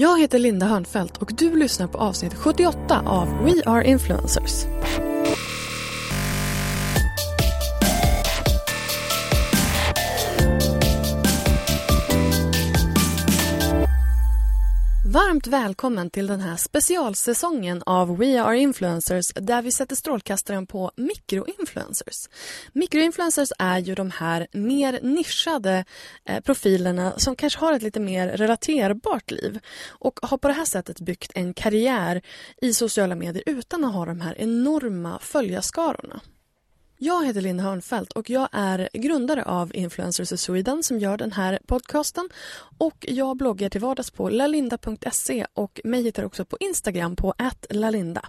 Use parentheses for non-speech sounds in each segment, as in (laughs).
Jag heter Linda Hörnfeldt och du lyssnar på avsnitt 78 av We Are Influencers. Varmt välkommen till den här specialsäsongen av We Are Influencers där vi sätter strålkastaren på mikroinfluencers. Mikroinfluencers är ju de här mer nischade eh, profilerna som kanske har ett lite mer relaterbart liv och har på det här sättet byggt en karriär i sociala medier utan att ha de här enorma följarskarorna. Jag heter Linda Hörnfeldt och jag är grundare av Influencers of Sweden som gör den här podcasten. Och jag bloggar till vardags på lalinda.se och mig hittar också på Instagram på lalinda.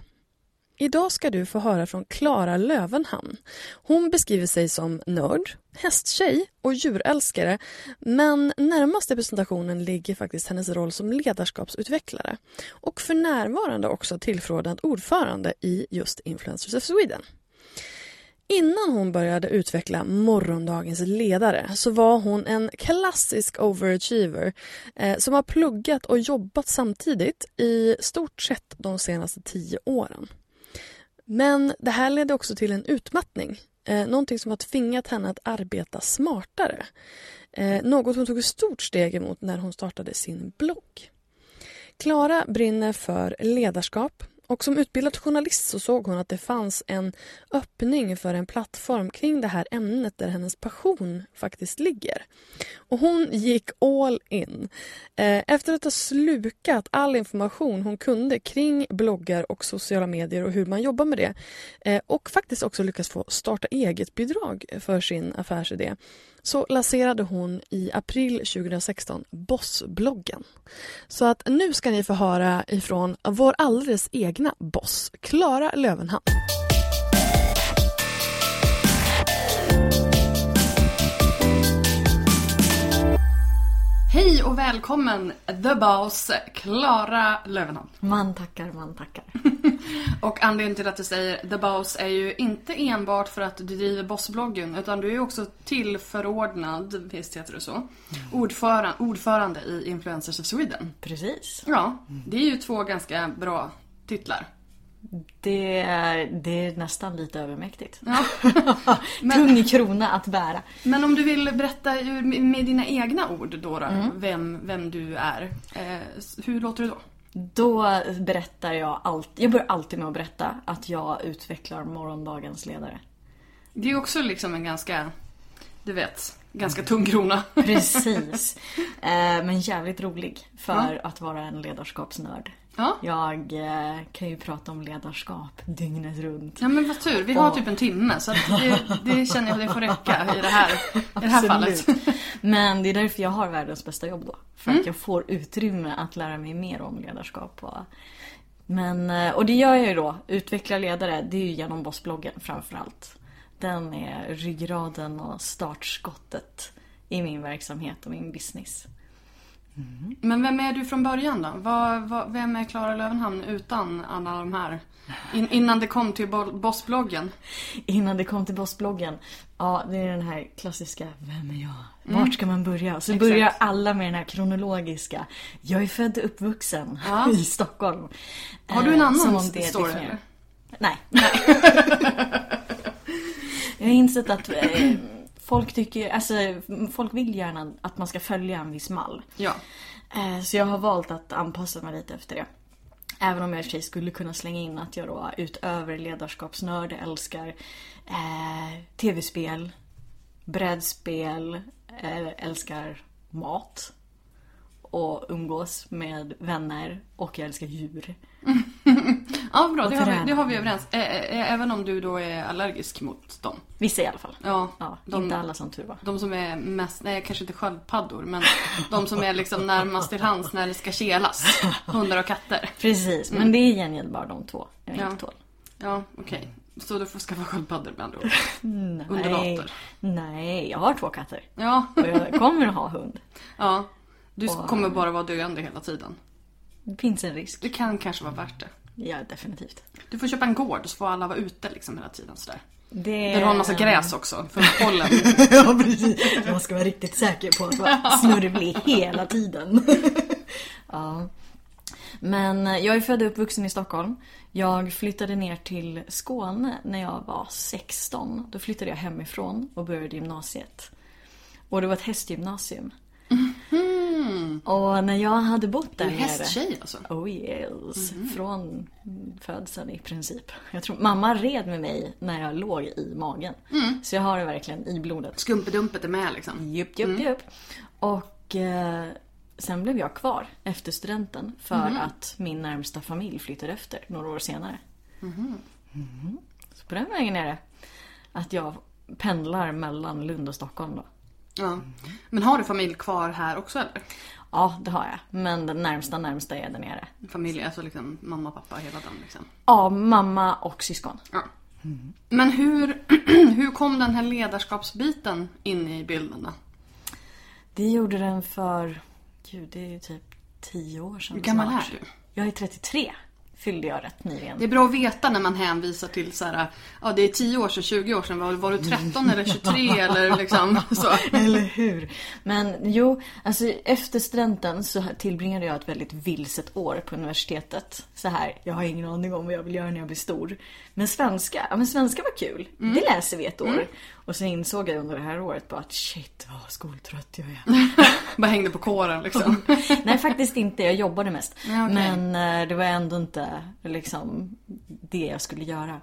Idag ska du få höra från Klara Lövenhamn. Hon beskriver sig som nörd, hästtjej och djurälskare men närmast representationen presentationen ligger faktiskt hennes roll som ledarskapsutvecklare och för närvarande också tillförordnad ordförande i just Influencers of Sweden. Innan hon började utveckla morgondagens ledare så var hon en klassisk overachiever eh, som har pluggat och jobbat samtidigt i stort sett de senaste tio åren. Men det här ledde också till en utmattning. Eh, någonting som har tvingat henne att arbeta smartare. Eh, något hon tog ett stort steg emot när hon startade sin blogg. Klara brinner för ledarskap, och som utbildad journalist så såg hon att det fanns en öppning för en plattform kring det här ämnet där hennes passion faktiskt ligger. Och hon gick all in. Eh, efter att ha slukat all information hon kunde kring bloggar och sociala medier och hur man jobbar med det eh, och faktiskt också lyckats få starta eget-bidrag för sin affärsidé så lanserade hon i april 2016 Bossbloggen. Så att nu ska ni få höra ifrån vår alldeles egna boss, Klara Lövenhamn. Hej och välkommen The Boss, Klara Lövenhamn. Man tackar, man tackar. (laughs) och anledningen till att du säger The Boss är ju inte enbart för att du driver Bossbloggen utan du är också tillförordnad, visst heter det så, mm. ordförande, ordförande i Influencers of Sweden. Precis. Ja, det är ju två ganska bra titlar. Det är, det är nästan lite övermäktigt. Ja. (laughs) men, Tung krona att bära. Men om du vill berätta med dina egna ord då, då mm. vem, vem du är. Eh, hur låter det då? Då berättar jag alltid, jag börjar alltid med att berätta att jag utvecklar morgondagens ledare. Det är också liksom en ganska, du vet, ganska tung krona. (laughs) Precis. Eh, men jävligt rolig för ja. att vara en ledarskapsnörd. Ja. Jag eh, kan ju prata om ledarskap dygnet runt. Ja men vad tur, vi har typ en timme så det, det känner jag att det får räcka i det här, i det här (laughs) fallet. Men det är därför jag har världens bästa jobb då. För mm. att jag får utrymme att lära mig mer om ledarskap. Och, men, eh, och det gör jag ju då, utveckla ledare, det är ju genom Bossbloggen framförallt. Den är ryggraden och startskottet i min verksamhet och min business. Men vem är du från början då? Vad, vad, vem är Klara Lövenhamn utan alla de här? In, innan det kom till bo- Bossbloggen? Innan det kom till Bossbloggen. Ja, det är den här klassiska Vem är jag? Vart ska man börja? Så Mm. Exakt. börjar alla med den här kronologiska Jag är född och uppvuxen Ja. (laughs) i Stockholm. Har du en Eh, annan story, eller? Nej. (laughs) Jag har insett att eh, folk tycker, alltså folk vill gärna att man ska följa en viss mall. Ja. Eh, Så jag har valt att anpassa mig lite efter det. Även om jag i och för sig skulle kunna slänga in att jag då utöver ledarskapsnörd älskar eh, tv-spel, brädspel, eh, älskar mat och umgås med vänner och jag älskar djur. (laughs) Ja, bra. Det har, vi, det har vi överens. Ä- ä- Även om du då är allergisk mot dem. Vissa i alla fall. Ja, Ja, de- inte alla som tur var. De som är mest, nej kanske inte sköldpaddor, men de som är liksom närmast till hands när det ska kelas. Hundar och katter. Precis, men det är gengäld bara de två jag Ja. inte tål. Ja, okej. Så du får skaffa sköldpaddor med andra ord. Nej, Undulater. nej, jag har två katter. Ja, Och jag kommer att ha hund. ja. Du Och- kommer bara vara döende hela tiden. Det finns en risk. Det kan kanske vara värt det. Ja, definitivt. Du får köpa en gård så får alla vara ute liksom hela tiden sådär. Det... Där du har en massa gräs också, för pollen. (laughs) ja, precis. Man ska vara riktigt säker på att vara (laughs) snurvlig hela tiden. (laughs) ja. Men jag är född och uppvuxen i Stockholm. Jag flyttade ner till Skåne när jag var 16. Då flyttade jag hemifrån och började gymnasiet. Och det var ett hästgymnasium. Och när jag hade bott där Du är nere... hästtjej alltså? Oh yes. Från födseln i princip. Jag tror mamma red med mig när jag låg i magen. Så jag har det verkligen i blodet. Skumpedumpet är med liksom. Jupp, jupp, jupp. Och eh, sen blev jag kvar efter studenten för att min närmsta familj flyttade efter några år senare. Mhm. Så på den vägen är det att jag pendlar mellan Lund och Stockholm då. Ja. Men har du familj kvar här också eller? Ja, det har jag. Men den närmsta närmsta är där nere. Familj, alltså liksom mamma, pappa, hela den liksom. Ja, mamma och syskon. Ja. Men hur, (clears throat) hur kom den här ledarskapsbiten in i bilden då? Det gjorde den för, gud det är ju typ 10 år sedan Hur gammal snart. är du? Jag är 33. Fyllde jag rätt nyligen. Det är bra att veta när man hänvisar till så här, ja det är 10 år sedan, 20 år sedan, var, var du 13 eller 23 (laughs) eller liksom så. Eller hur? Men jo, alltså efter studenten så tillbringade jag ett väldigt vilset år på universitetet. Så här, jag har ingen aning om vad jag vill göra när jag blir stor. Men svenska, ja men svenska var kul. Det läser vi ett år. Och så insåg jag under det här året bara att shit vad skoltrött jag är. (laughs) Bara hängde på kåren liksom. (laughs) Nej faktiskt inte, jag jobbade mest. Ja, okej. Men eh, det var ändå inte liksom det jag skulle göra.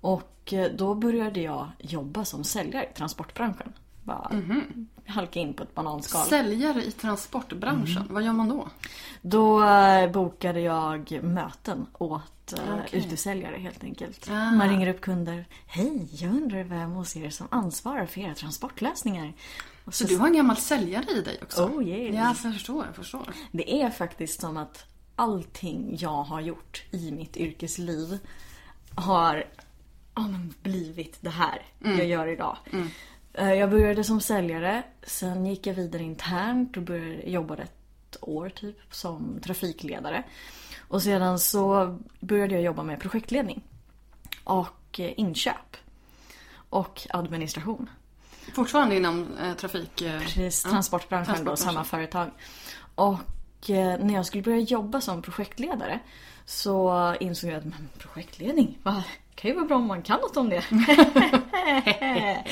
Och eh, då började jag jobba som säljare i transportbranschen. Bara Mhm. halka in på ett bananskal. Säljare i transportbranschen, vad gör man då? Då eh, bokade jag möten åt eh, Okej. utesäljare helt enkelt. Ah. Man ringer upp kunder. Hej, jag undrar vem hos er som ansvarar för era transportlösningar. Och Så du har en gammal säljare i dig också? Oh, yes. Ja, jag förstår, jag förstår. Det är faktiskt som att allting jag har gjort i mitt yrkesliv har ja, blivit det här jag gör idag. Eh, Jag började som säljare, sen gick jag vidare internt och började, jobbade år typ som trafikledare. Och sedan så började jag jobba med projektledning och eh, inköp och administration. Fortfarande inom eh, trafik... Eh, Precis, ja. transportbranschen då, Transportbranschen. samma företag. Och eh, när jag skulle börja jobba som projektledare så insåg jag att men, projektledning, va? det kan ju vara bra om man kan något om det. (laughs)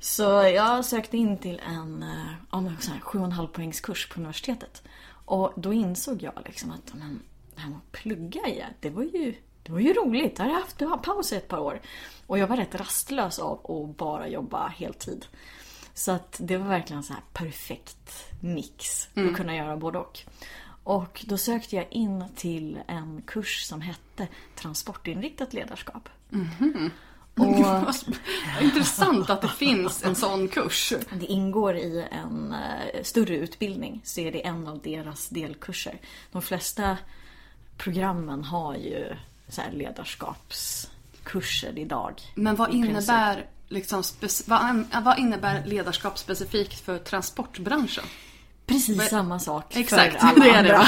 så jag sökte in till en eh, ja, men så här, sju och en halv poängs kurs på universitetet. Och då insåg jag liksom att men, det här med att plugga igen, det var ju det var ju roligt. Jag hade haft har paus i ett par år. Och jag var rätt rastlös av att bara jobba heltid. Så att det var verkligen så här perfekt mix att kunna göra både och. Och då sökte jag in till en kurs som hette Transportinriktat ledarskap. Och Vad vad Intressant att det finns en sån kurs. det ingår i en eh, större utbildning så är det en av deras delkurser. De flesta programmen har ju så här ledarskapskurser idag. Men vad innebär, liksom, vad, vad innebär ledarskap specifikt för transportbranschen? Precis Vad- samma sak Exakt, för alla (laughs) det är det. andra.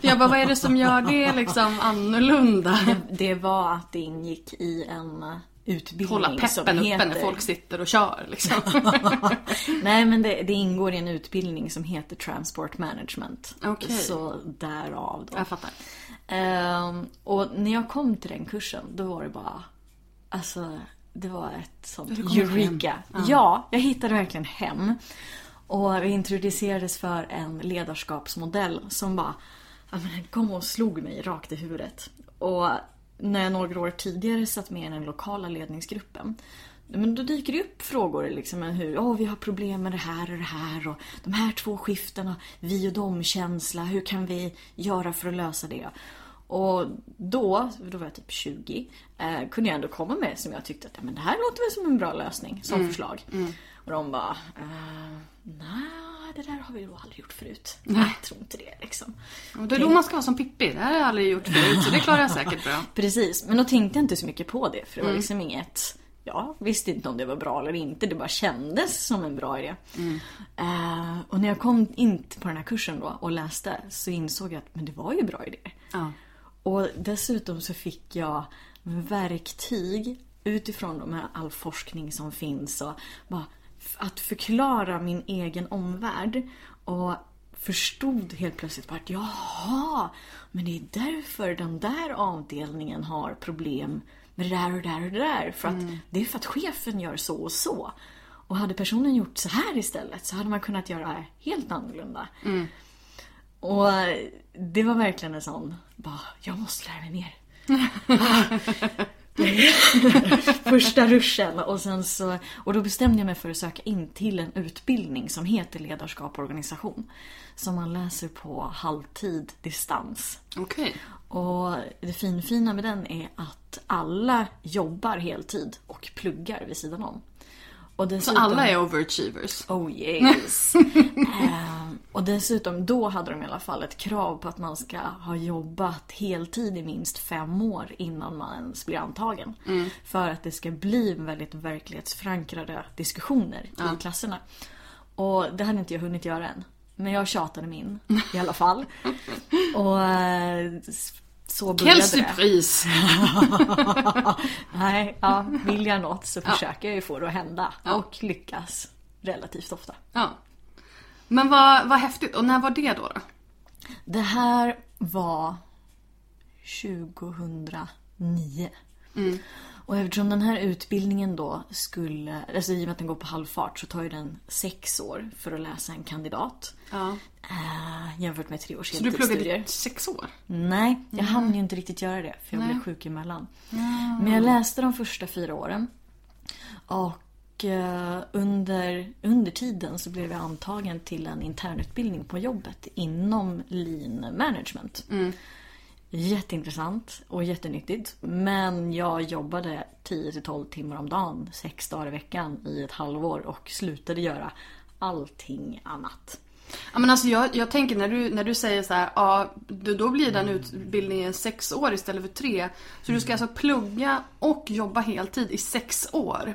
För jag bara, vad är det som gör det liksom annorlunda? (laughs) Det var att det ingick i en utbildning Hålla peppen uppe heter... när folk sitter och kör liksom. (laughs) Nej men det, det ingår i en utbildning som heter Transport Management. Okej. Så därav då. Jag fattar. Ehm, och när jag kom till den kursen då var det bara Alltså det var ett sånt eureka. Ja. jag hittade verkligen hem. Och vi introducerades för en ledarskapsmodell som bara ja, men den kom och slog mig rakt i huvudet. Och när jag några år tidigare satt med i den lokala ledningsgruppen men då dyker det upp frågor liksom hur, oh, vi har problem med det här och det här och de här två skiftena, vi och dem-känsla, hur kan vi göra för att lösa det? Och då, då var jag typ 20, eh, kunde jag ändå komma med som jag tyckte att ja, men det här låter väl som en bra lösning, som förslag. Och de bara, eh, nej det där har vi nog aldrig gjort förut. Nej. Jag tror inte det liksom. Och det är då man ska vara som Pippi. Det här har jag aldrig gjort förut, så det klarar jag säkert bra. (laughs) Precis, men då tänkte jag inte så mycket på det för det var liksom inget jag visste inte om det var bra eller inte, det bara kändes som en bra idé. Eh, och när jag kom in på den här kursen då och läste så insåg jag att men det var ju bra idéer. Ja. Och dessutom så fick jag verktyg utifrån de här, all forskning som finns och bara att förklara min egen omvärld. Och förstod helt plötsligt bara att jaha, men det är därför den där avdelningen har problem med det där och det där och det där. För att det är för att chefen gör så och så. Och hade personen gjort så här istället så hade man kunnat göra helt annorlunda. Och det var verkligen en sån, bara, jag måste lära mig mer. (laughs) (laughs) Första ruschen och sen så, och då bestämde jag mig för att söka in till en utbildning som heter ledarskap och organisation. Som man läser på halvtid distans. Okej. Och det finfina med den är att alla jobbar heltid och pluggar vid sidan om. Och Så dessutom, alla är overachievers? Oh yes. (laughs) Ehm, och dessutom, då hade de i alla fall ett krav på att man ska ha jobbat heltid i minst fem år innan man ens blir antagen. För att det ska bli väldigt verklighetsförankrade diskussioner i klasserna. Och det hade inte jag hunnit göra än. Men jag tjatade mig in i alla fall. (laughs) Och eh, så började det. surprise! (laughs) Nej, ja, vill jag något så försöker jag ju få det att hända. Ja. Och lyckas relativt ofta. Ja. Men vad, vad häftigt. Och när var det då? då? Det här var 2009. Och eftersom den här utbildningen då skulle, alltså i och med att den går på halvfart så tar ju den sex år för att läsa en kandidat. Ja. Äh, jämfört med tre års Så du heltidsstudier. pluggade sex år? Nej, jag hann ju inte riktigt göra det för jag blev sjuk emellan. Men jag läste de första fyra åren. Och eh, under, under tiden så blev jag antagen till en internutbildning på jobbet inom lean management. Jätteintressant och jättenyttigt. Men jag jobbade 10-12 timmar om dagen, sex dagar i veckan i ett halvår och slutade göra allting annat. Ja, men alltså jag, jag tänker när du, när du säger så här, ja, då blir den utbildningen sex år istället för tre. Så du ska alltså plugga och jobba heltid i sex år.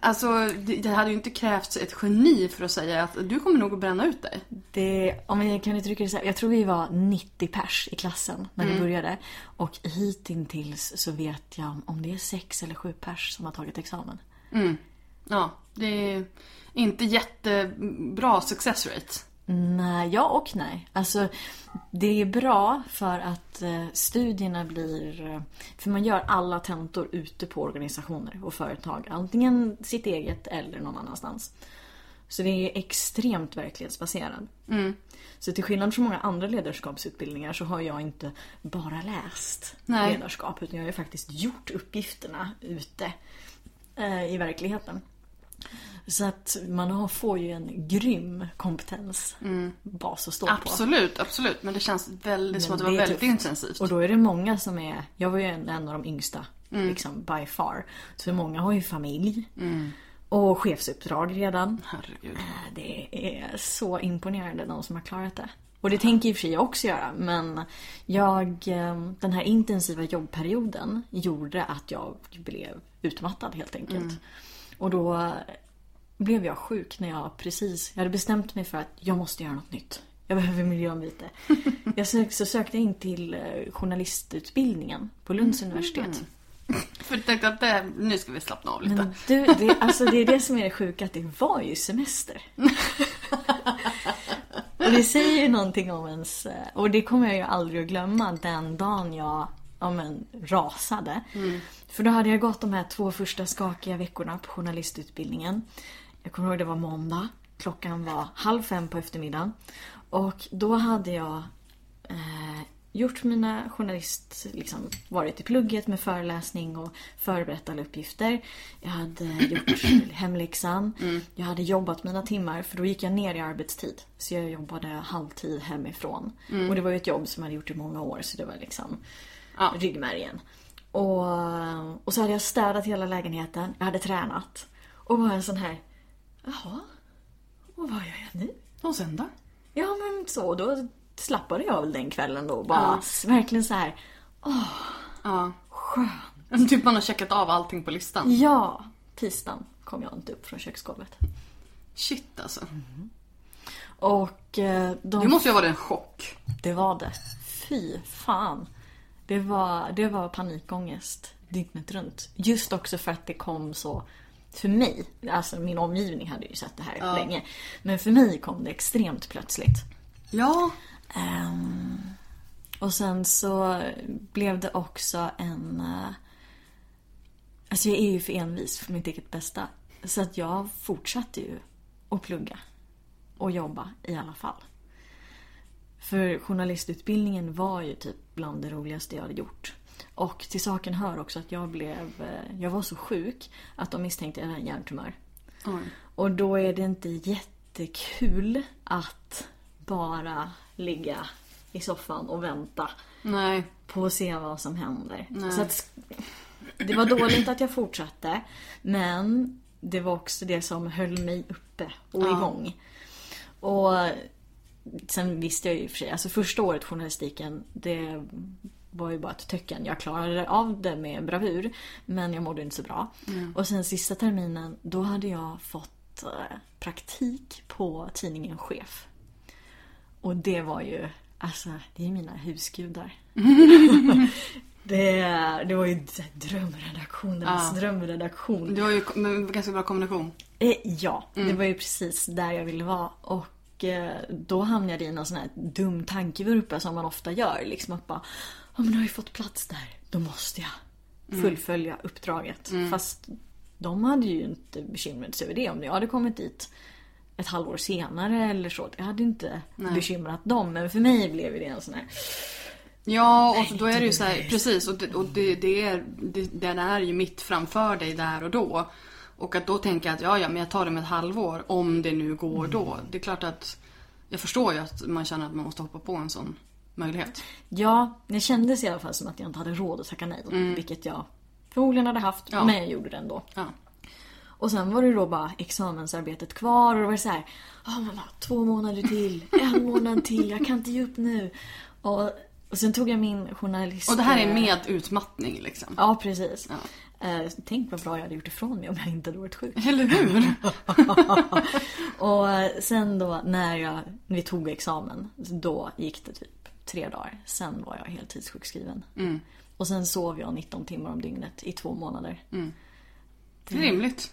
Alltså det, det hade ju inte krävts ett geni för att säga att du kommer nog att bränna ut dig. Det, om jag kan uttrycka det så här, jag tror vi var 90 pers i klassen när Mm. vi började. Och hittills så vet jag om det är sex eller sju pers som har tagit examen. Ja, det är inte jättebra success rate. Nej, ja och nej. Alltså, det är bra för att eh, studierna blir... eh, För man gör alla tentor ute på organisationer och företag. Antingen sitt eget eller någon annanstans. Så det är extremt verklighetsbaserat. Så till skillnad från många andra ledarskapsutbildningar så har jag inte bara läst Nej. ledarskap utan jag har ju faktiskt gjort uppgifterna ute eh, i verkligheten. Så att man har, får ju en grym kompetensbas att stå på. Absolut, absolut. Men det känns väldigt som att det var väldigt tufft. intensivt. Och då är det många som är, jag var ju en, en av de yngsta, Mm. liksom by far. Så många har ju familj. Och chefsuppdrag redan. Herregud. Äh, Det är så imponerande de som har klarat det. Och det tänker i och för sig jag också göra men jag, eh, den här intensiva jobbperioden gjorde att jag blev utmattad helt enkelt. Och då blev jag sjuk när jag precis, jag hade bestämt mig för att jag måste göra något nytt. Jag behöver miljöombyte. (laughs) Jag sök, så sökte jag in till eh, journalistutbildningen på Lunds universitet. (laughs) För jag tänkte att det, nu ska vi slappna av lite. Men du, det, alltså det är det som är det sjuka, att det var ju semester. (laughs) och det säger ju någonting om ens... eh, Och det kommer jag ju aldrig att glömma, den dagen jag ja, men, rasade. För då hade jag gått de här två första skakiga veckorna på journalistutbildningen. Jag kommer ihåg det var måndag. Klockan var halv fem på eftermiddagen. Och då hade jag eh, gjort mina journalist, liksom varit i plugget med föreläsning och förberett alla uppgifter. Jag hade (clears throat) gjort hemläxan. Jag hade jobbat mina timmar för då gick jag ner i arbetstid. Så jag jobbade halvtid hemifrån. Och det var ju ett jobb som jag hade gjort i många år så det var liksom Ja. ryggmärgen. Och, och så hade jag städat hela lägenheten. Jag hade tränat. Och var en sån här, jaha, och vad gör jag nu? Och sen då? Ja men så, då slappade jag väl den kvällen då. Bara s- verkligen så här. Ja. Skön. Typ man har checkat av allting på listan. Ja, tisdagen kom jag inte upp från köksgolvet. Shit alltså. Och eh, de... Det måste ju ha varit en chock. Det var det. Fy fan. Det var, det var panikångest dygnet runt. Just också för att det kom så... För mig, alltså min omgivning hade ju sett det här länge. Men för mig kom det extremt plötsligt. Ja. Ehm, och sen så blev det också en... eh, Alltså jag är ju för envis för mitt eget bästa. Så att jag fortsatte ju att plugga. Och jobba i alla fall. För journalistutbildningen var ju typ bland det roligaste jag hade gjort. Och till saken hör också att jag blev... eh, Jag var så sjuk att de misstänkte att jag hade en hjärntumör. Oj. Och då är det inte jättekul att bara ligga i soffan och vänta Nej. på att se vad som händer. Så att, det var dåligt att jag fortsatte. Men det var också det som höll mig uppe och igång. Och sen visste jag ju för sig, alltså första året journalistiken, det var ju bara ett töcken. Jag klarade av det med bravur, men jag mådde inte så bra. Och sen sista terminen, då hade jag fått eh, praktik på tidningen Chef. Och det var ju, alltså, det är mina husgudar. (laughs) det, det var ju så här drömredaktionens drömredaktion. Du har ju men ganska bra kombination. Eh, ja, det var ju precis där jag ville vara. Och eh, då hamnade jag i någon sån här dum tankevurpa som man ofta gör. Liksom att bara, ja men nu har jag fått plats där. Då måste jag fullfölja uppdraget. Fast de hade ju inte bekymrat sig över det. Om jag hade kommit dit ett halvår senare eller så. Det hade inte bekymrat dem. Men för mig blev det en sån här... Ja, och då är det ju så här, precis, och, det, och det, det är, det, den är ju mitt framför dig där och då. Och att då tänka att ja, ja, men jag tar det med ett halvår, om det nu går då. Det är klart att jag förstår ju att man känner att man måste hoppa på en sån möjlighet. Ja, det kändes i alla fall som att jag inte hade råd att tacka nej. Vilket jag förmodligen hade haft, Ja. men jag gjorde det ändå. Ja. Och sen var det då bara examensarbetet kvar och det var så här, ja men bara två månader till, en (laughs) månad till, jag kan inte ge upp nu. Och, och sen tog jag min journalist... Och det här är med utmattning liksom. Ja, precis. Eh, tänk vad bra jag hade gjort ifrån mig om jag inte hade varit sjuk. Eller hur? (laughs) och eh, sen då när jag, när vi tog examen, då gick det typ tre dagar. Sen var jag heltidssjukskriven. Och sen sov jag 19 timmar om dygnet i två månader. Det är rimligt.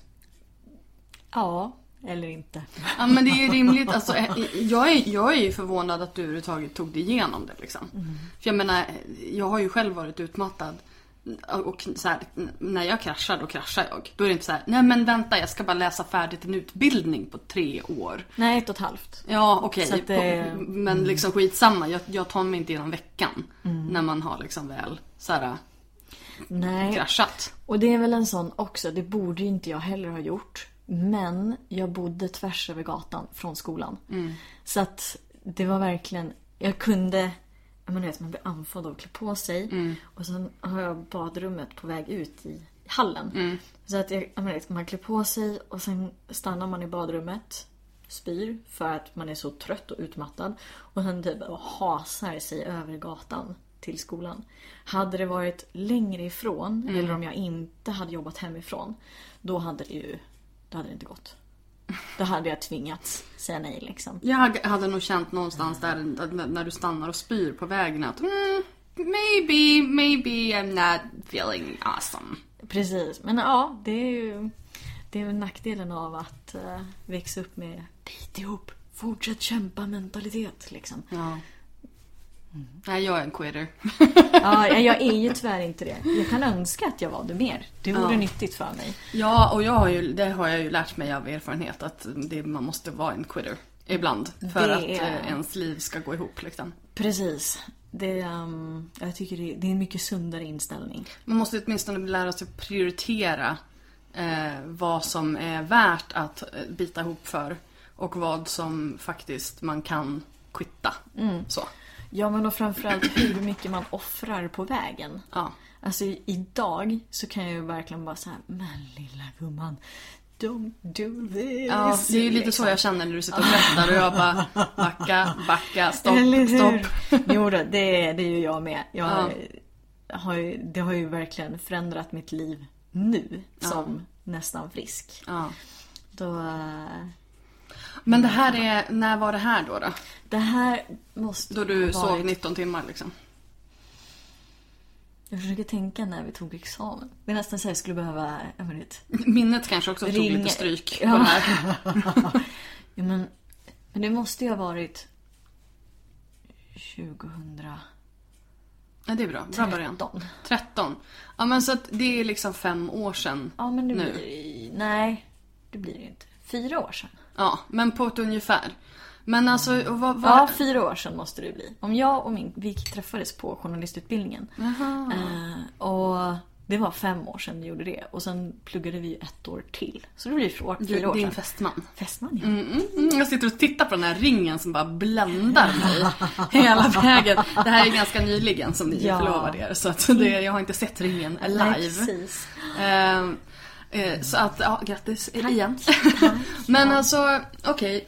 Ja, eller inte. Ja men det är ju (laughs) rimligt. Alltså, eh, jag, är, jag är ju förvånad att du överhuvudtaget tog dig igenom det. Liksom. För jag menar, jag har ju själv varit utmattad. Och så här, när jag kraschar, då kraschar jag. Då är det inte så här, nej men vänta jag ska bara läsa färdigt en utbildning på tre år. Nej, ett och ett halvt. Ja okej, att det- men liksom skitsamma. Jag, jag tar mig inte igenom veckan. När man har liksom väl så här, Nej. kraschat. Och det är väl en sån också, det borde ju inte jag heller ha gjort. Men jag bodde tvärs över gatan från skolan. Så att det var verkligen, jag kunde, menar, vet, man blir andfådd av att klä på sig. Och sen har jag badrummet på väg ut i hallen. Så att jag, jag vet, man klär på sig och sen stannar man i badrummet. Spyr för att man är så trött och utmattad. Och sen typ och hasar sig över gatan till skolan. Hade det varit längre ifrån, eller om jag inte hade jobbat hemifrån, då hade det ju då hade det inte gått. Då hade jag tvingats säga nej liksom. Jag hade- nog känt någonstans där när du stannar och spyr på vägen att mm, maybe, maybe I'm not feeling awesome. Precis, men ja, det är ju det är väl nackdelen av att uh, växa upp med dit ihop, fortsätt kämpa mentalitet liksom. Ja. Nej, jag är en quitter. Ja, jag är ju tyvärr inte det. Jag kan önska att jag var det mer. Det vore Ja. nyttigt för mig. Ja, och jag har ju, det har jag ju lärt mig av erfarenhet att det, man måste vara en quitter ibland. För Det att är- eh, ens liv ska gå ihop liksom. Precis. Det, um, jag tycker det, det är en mycket sundare inställning. Man måste åtminstone lära sig prioritera eh, vad som är värt att eh, bita ihop för. Och vad som faktiskt man kan quitta. Så. Ja, men och framförallt hur mycket man offrar på vägen. Ja. Alltså idag så kan jag ju verkligen bara säga men lilla gumman, don't do this. Ja, det är ju lite så jag känner när du sitter och berättar och jag bara backa, backa, stopp, stopp. Jo då, det, är- det är ju jag med. Jag Ja. har ju, det har ju verkligen förändrat mitt liv nu som nästan frisk. Ja. Då, eh, Men det här är, när var det här då? Då, det här måste då du ha sov varit- 19 timmar liksom? Jag försöker tänka när vi tog examen. Det är nästan så jag skulle behöva, jag vet, Minnet kanske också tog Ringa- lite stryk på Ja. det här. (laughs) ja, men, men det måste ju ha varit 2013. Ja, det är bra. Bra början. 13. Ja men så att det är liksom fem år sedan Ja, men det nu. blir Nej, det blir det inte. Fyra år sedan. Ja, men på ett ungefär. Men alltså, vad, vad... Ja, fyra år sedan måste det bli. Om jag och min, vi träffades på journalistutbildningen. Eh, och det var fem år sedan vi gjorde det. Och sen pluggade vi ett år till. Så det blir fyra, år din sedan. fästman. Fästman, ja. Mm, mm, jag sitter och tittar på den här ringen som bara bländar mig (laughs) hela vägen. Det här är ganska nyligen som ni Ja. förlovade er. Så att det, jag har inte sett ringen Nej, live. precis. Ehm, eh, så att, ja, grattis igen. (laughs) Men alltså, okej.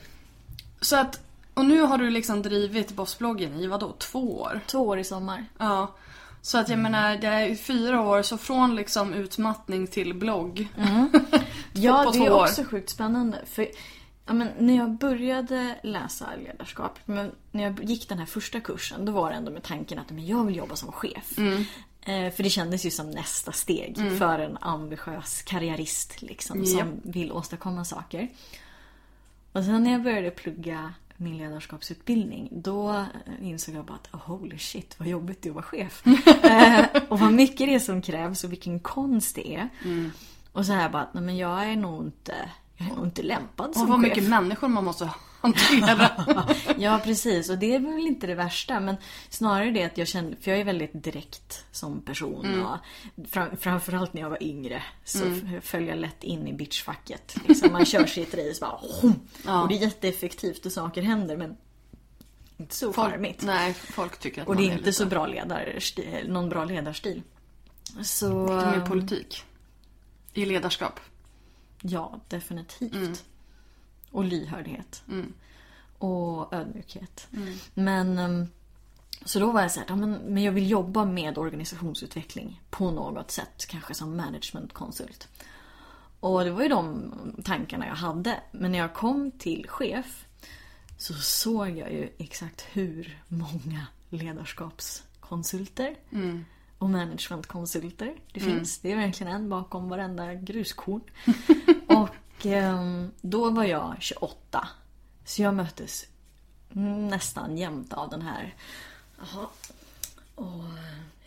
Så att, och nu har du liksom drivit Bossbloggen i vadå, två år? Två år i sommar. Ja. Så att jag menar, det är fyra år, så från liksom utmattning till blogg. (laughs) Ja, på det är år. också sjukt spännande. För ja, men, när jag började läsa ledarskap, men när jag gick den här första kursen, då var det ändå med tanken att men, jag vill jobba som chef. Eh, för det kändes ju som nästa steg för en ambitiös karriärist liksom, Ja. som vill åstadkomma saker. Och sen när jag började plugga min ledarskapsutbildning, då insåg jag bara att oh, holy shit vad jobbigt det är att vara chef. (laughs) eh, och vad mycket det är som krävs och vilken konst det är. Och så här bara, nej men jag är nog inte, jag är nog inte lämpad som Och vad chef. mycket människor man måste hantera. (laughs) Ja precis och det är väl inte det värsta men snarare det att jag kände, för jag är väldigt direkt som person Mm. och fram, framförallt när jag var yngre så mm. föll jag lätt in i bitchfacket. Liksom, man kör sig i ett race bara Ja. och det är jätteeffektivt och saker händer men inte så Folk, charmigt. nej, folk tycker att Och det är inte lite, så bra ledarstil, någon bra ledarstil. Så... Är mer politik. I ledarskap. Ja, definitivt. Mm. Och lyhördhet. Och ödmjukhet. Men ehm, så då var jag så här, ja, men, men jag vill jobba med organisationsutveckling på något sätt. Kanske som managementkonsult. Och det var ju de tankarna jag hade. Men när jag kom till chef så såg jag ju exakt hur många ledarskapskonsulter och managementkonsulter det finns. Det är verkligen en bakom varenda gruskorn. (laughs) och då var jag 28. Så jag möttes nästan jämt av den här Jaha, och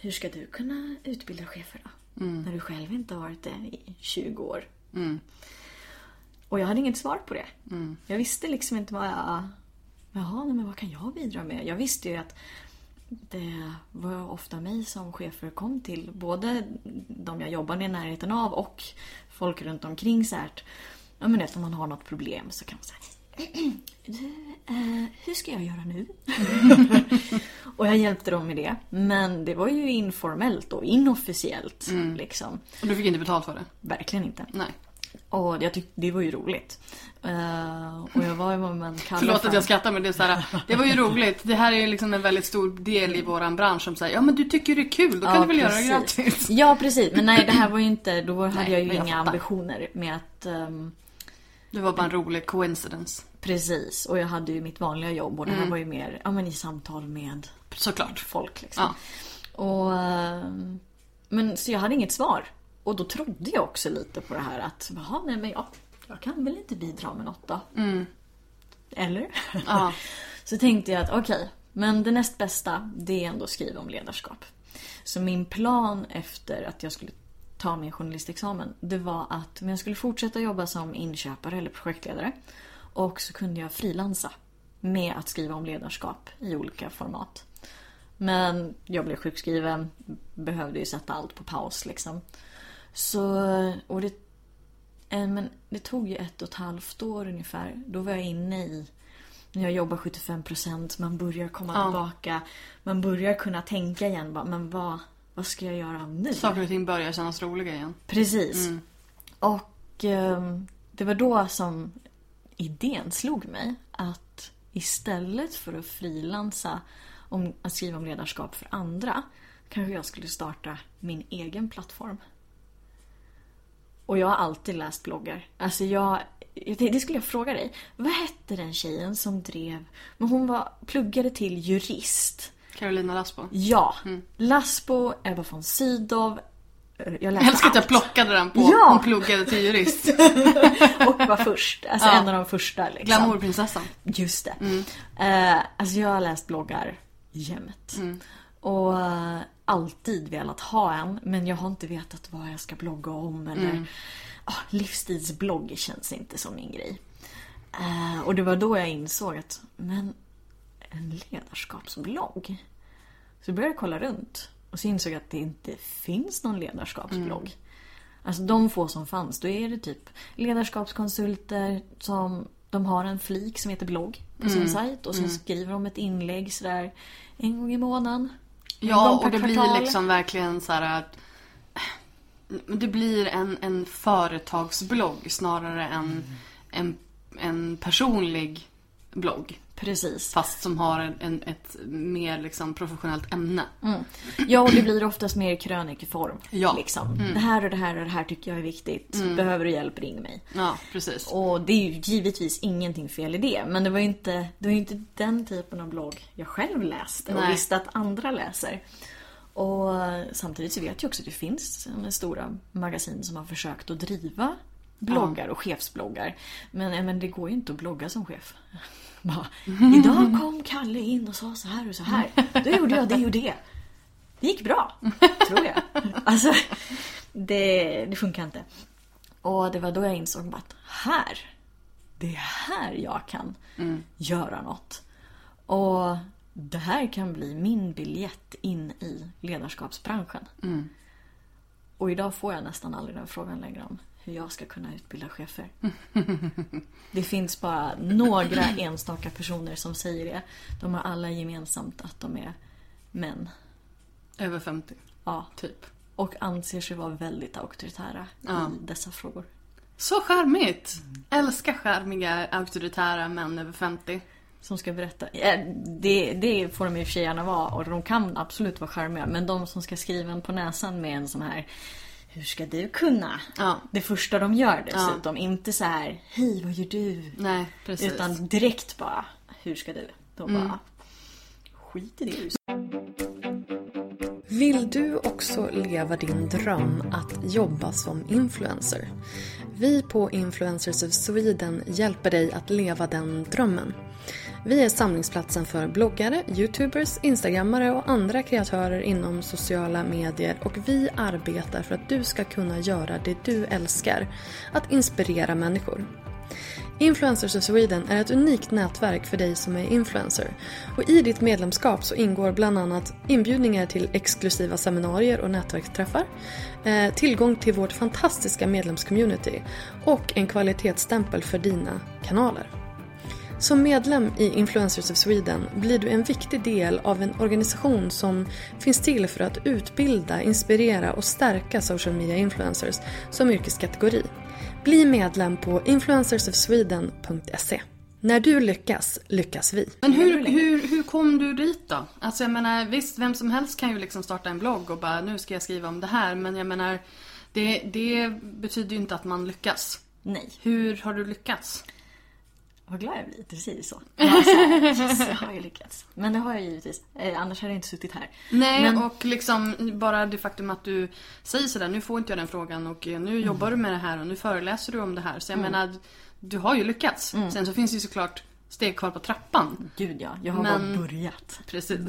hur ska du kunna utbilda chefer då? När du själv inte har varit det i 20 år. Och jag hade inget svar på det. Jag visste liksom inte vad jag... Jaha, men vad kan jag bidra med? Jag visste ju att det var ofta mig som chefer kom till. Både de jag jobbade i närheten av och folk runt omkring. Så här, ja, men om man har något problem så kan man säga (clears throat) du, eh, hur ska jag göra nu? (laughs) och jag hjälpte dem med det. Men det var ju informellt och inofficiellt. Liksom. Och du fick inte betalt för det? Verkligen inte. Nej. Och jag tyckte det var ju roligt. Eh, och jag var ju vad man kallar Förlåt för- att jag skrattar men det är så här, det var ju (laughs) roligt. Det här är ju liksom en väldigt stor del i våran bransch som säger ja men du tycker det är kul, då kan Ja, du väl göra det precis. gratis. Ja precis, men nej det här var ju inte, då (clears throat) hade Nej, jag ju jag inga fattar. ambitioner med att ehm, Det var bara en rolig coincidence. Precis, och jag hade ju mitt vanliga jobb och det här Mm. var ju mer ja, men i samtal med Såklart. folk. Liksom. Ja. Och, ehm, men så jag hade inget svar. Och då trodde jag också lite på det här att Jaha, nej men jag, jag kan väl inte bidra med något då. Eller? Ja. (laughs) Så tänkte jag att okej, men det näst bästa det är ändå att skriva om ledarskap. Så min plan efter att jag skulle ta min journalistexamen det var att men jag skulle fortsätta jobba som inköpare eller projektledare. Och så kunde jag frilansa med att skriva om ledarskap i olika format. Men jag blev sjukskriven, behövde ju sätta allt på paus liksom. Så, och det, eh, men det tog ju ett och ett halvt år ungefär. Då var jag inne i när jag jobbar 75% man börjar komma Ja. tillbaka. Man börjar kunna tänka igen. Men vad, vad ska jag göra nu? Saker och ting börjar kännas roliga igen. Precis. Och ehm, det var då som idén slog mig att istället för att frilansa om att skriva om ledarskap för andra kanske jag skulle starta min egen plattform. Och jag har alltid läst bloggar. Alltså jag, det det skulle jag fråga dig. Vad hette den tjejen som drev, men hon var, pluggade till jurist. Carolina Lasbo. Ja, Lasbo, Ebba von Sydow. Jag Jag älskar att jag plockade den på Ja. hon pluggade till jurist. (laughs) Och var först. Alltså Ja. en av de första liksom. Glamourprinsessan. Just det. Eh, alltså jag har läst bloggar jämt. Och eh, alltid velat ha en. Men jag har inte vetat vad jag ska blogga om. Eller ah, livsstilsblogg känns inte som min grej. Eh, och det var då jag insåg att men en ledarskapsblogg. Så började jag kolla runt. Och så insåg jag att det inte finns någon ledarskapsblogg. Alltså de få som fanns, då är det typ ledarskapskonsulter som de har en flik som heter blogg på sin sajt och sen skriver de ett inlägg sådär en gång i månaden. En Ja, och det blir kvartal. liksom verkligen så här att det blir en, en företagsblogg snarare än en, en personlig blogg. Precis. Fast som har en, en, ett mer liksom professionellt ämne. Ja, och det blir oftast mer krönikeform. Ja. Liksom. Det här och det här och det här tycker jag är viktigt. Behöver du hjälp, ring mig. Ja, precis. Och det är ju givetvis ingenting fel i det. Men det var ju inte, det var inte den typen av blogg jag själv läste och Nej. visste att andra läser. Och samtidigt så vet jag också att det finns stora magasin som har försökt att driva bloggar och chefsbloggar. Men, men det går ju inte att blogga som chef. Bara, Idag kom Kalle in och sa så här och så här. Då gjorde jag det och det. Det gick bra, tror jag. Alltså, det, det funkar inte. Och det var då jag insåg att här, det är här jag kan göra något. Och det här kan bli min biljett in i ledarskapsbranschen. Och idag får jag nästan aldrig den frågan längre om hur jag ska kunna utbilda chefer. (laughs) Det finns bara några enstaka personer som säger det. De har alla gemensamt att de är män. Över 50, Ja. typ. Och anser sig vara väldigt auktoritära Ja. i dessa frågor. Så charmigt! Älskar charmiga, auktoritära män över 50. Som ska berätta. Eh, Det, det får de i och för sig gärna vara och de kan absolut vara charmiga. Men de som ska skriva en på näsan med en sån här Hur ska du kunna? Ja. Det första de gör dessutom. Inte så här Hej vad gör du? Nej, precis. Mm. Utan direkt bara Hur ska du? Då bara Skit i det du Vill du också leva din dröm att jobba som influencer? Vi på Influencers of Sweden hjälper dig att leva den drömmen. Vi är samlingsplatsen för bloggare, youtubers, instagrammare och andra kreatörer inom sociala medier och vi arbetar för att du ska kunna göra det du älskar, att inspirera människor. Influencers of Sweden är ett unikt nätverk för dig som är influencer. Och I ditt medlemskap så ingår bland annat inbjudningar till exklusiva seminarier och nätverksträffar, eh, tillgång till vårt fantastiska medlemscommunity och en kvalitetsstämpel för dina kanaler. Som medlem i Influencers of Sweden blir du en viktig del av en organisation som finns till för att utbilda, inspirera och stärka social media influencers som yrkeskategori. Bli medlem på influencersofsweden.se. När du lyckas, lyckas vi. Men hur, hur, hur kom du dit då? Alltså jag menar visst, vem som helst kan ju liksom starta en blogg och bara nu ska jag skriva om det här. Men jag menar, det, det betyder ju inte att man lyckas. Nej. Hur har du lyckats? Vad glad jag blir att du säger så. (laughs) Jag har ju lyckats. Men det har jag givetvis. Eh, annars hade jag inte suttit här. Nej, Men- och liksom bara det faktum att du säger sådär, nu får inte jag den frågan och eh, nu jobbar du med det här och nu föreläser du om det här. Så jag menar, du har ju lyckats. Sen så finns det ju såklart steg kvar på trappan. Gud ja, jag har Men- bara börjat. Precis. (laughs)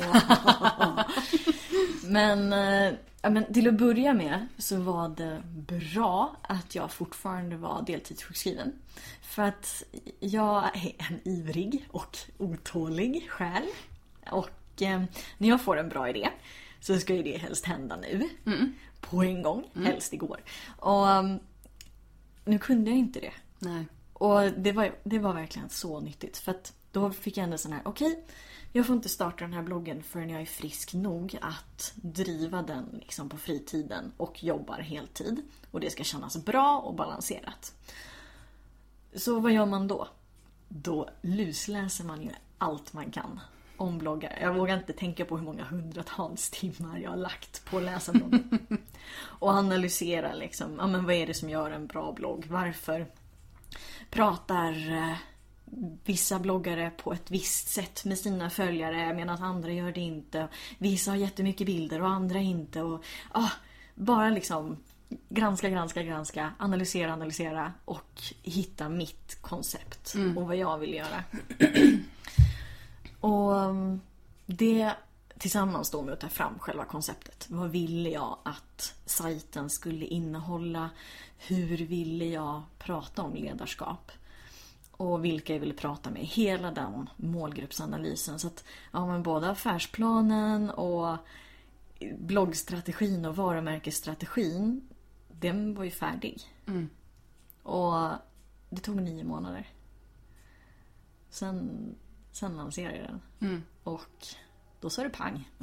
Men, eh, ja, men till att börja med så var det bra att jag fortfarande var deltidssjukskriven. För att jag är en ivrig och otålig själ. Och eh, när jag får en bra idé så ska ju det helst hända nu. På en gång, helst igår. Och um, nu kunde jag inte det. Nej. Och det var, det var verkligen så nyttigt. För att då fick jag ändå sån här, okej, jag får inte starta den här bloggen förrän jag är frisk nog att driva den liksom på fritiden och jobbar heltid. Och det ska kännas bra och balanserat. Så vad gör man då? Då lusläser man ju allt man kan om bloggar. Jag vågar inte tänka på hur många hundratals timmar jag har lagt på att läsa bloggen. (laughs) och analysera liksom, ja men vad är det som gör en bra blogg? Varför pratar eh, vissa bloggare på ett visst sätt med sina följare medan andra gör det inte. Vissa har jättemycket bilder och andra inte. Och, ah, bara liksom granska, granska, granska, analysera, analysera och hitta mitt koncept och vad jag vill göra. (clears throat) och um, det tillsammans då med att ta fram själva konceptet. Vad ville jag att sajten skulle innehålla? Hur ville jag prata om ledarskap? Och vilka jag ville prata med. Hela den målgruppsanalysen. Så att ja, men både affärsplanen och bloggstrategin och varumärkesstrategin. Den var ju färdig. Och det tog nio månader. Sen, sen lanserade jag den. Och då sa det pang. (laughs)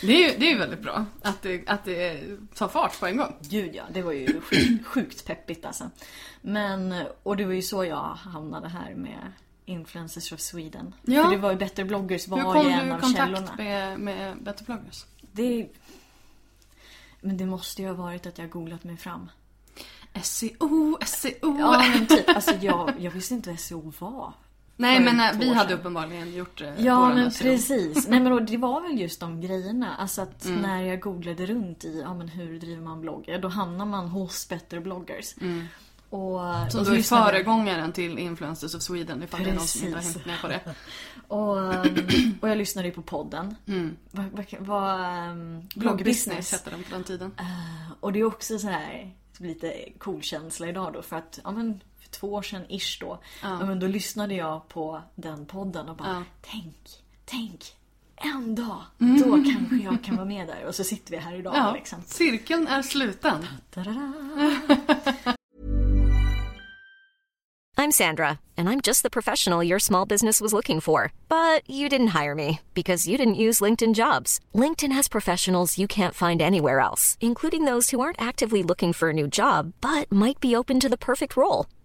Det är ju det är ju väldigt bra att det, att det tar fart på en gång. Gud ja, det var ju sjukt, sjukt peppigt alltså. Men, och det var ju så jag hamnade här med Influencers of Sweden. Ja. För det var ju Better bloggers Hur var kom ju du en i av kontakt källorna. med, med Better bloggers? Det, men det måste ju ha varit att jag googlat mig fram. SEO, SEO. Ja men typ, (laughs) alltså jag, jag visste inte vad SEO var. Nej men eh, vi hade uppenbarligen gjort eh, Ja men precis. Nej men då, det var väl just de grejerna. Alltså att när jag googlade runt i, ja men hur driver man blogg? Ja, Då hamnar man hos Better bloggers. Och, Som och då är föregångaren till Influencers of Sweden ifall det är någon som inte har Precis. hängt med på det. (laughs) Och, och jag lyssnade ju på podden. Vad, vad, vad, um, Bloggbusiness hette den på den tiden. Eh, Och det är också så här lite cool känsla idag då för att ja, men, för två år sedan ish då. Ja. men då lyssnade jag på den podden och bara Ja. tänk, tänk. En dag, då kanske jag kan vara med där. Och så sitter vi här idag Ja, liksom. cirkeln är sluten. (laughs) I'm Sandra, and I'm just the professional your small business was looking for. But you didn't hire me because you didn't use LinkedIn jobs. LinkedIn has professionals you can't find anywhere else, including those who aren't actively looking for a new job but might be open to the perfect role,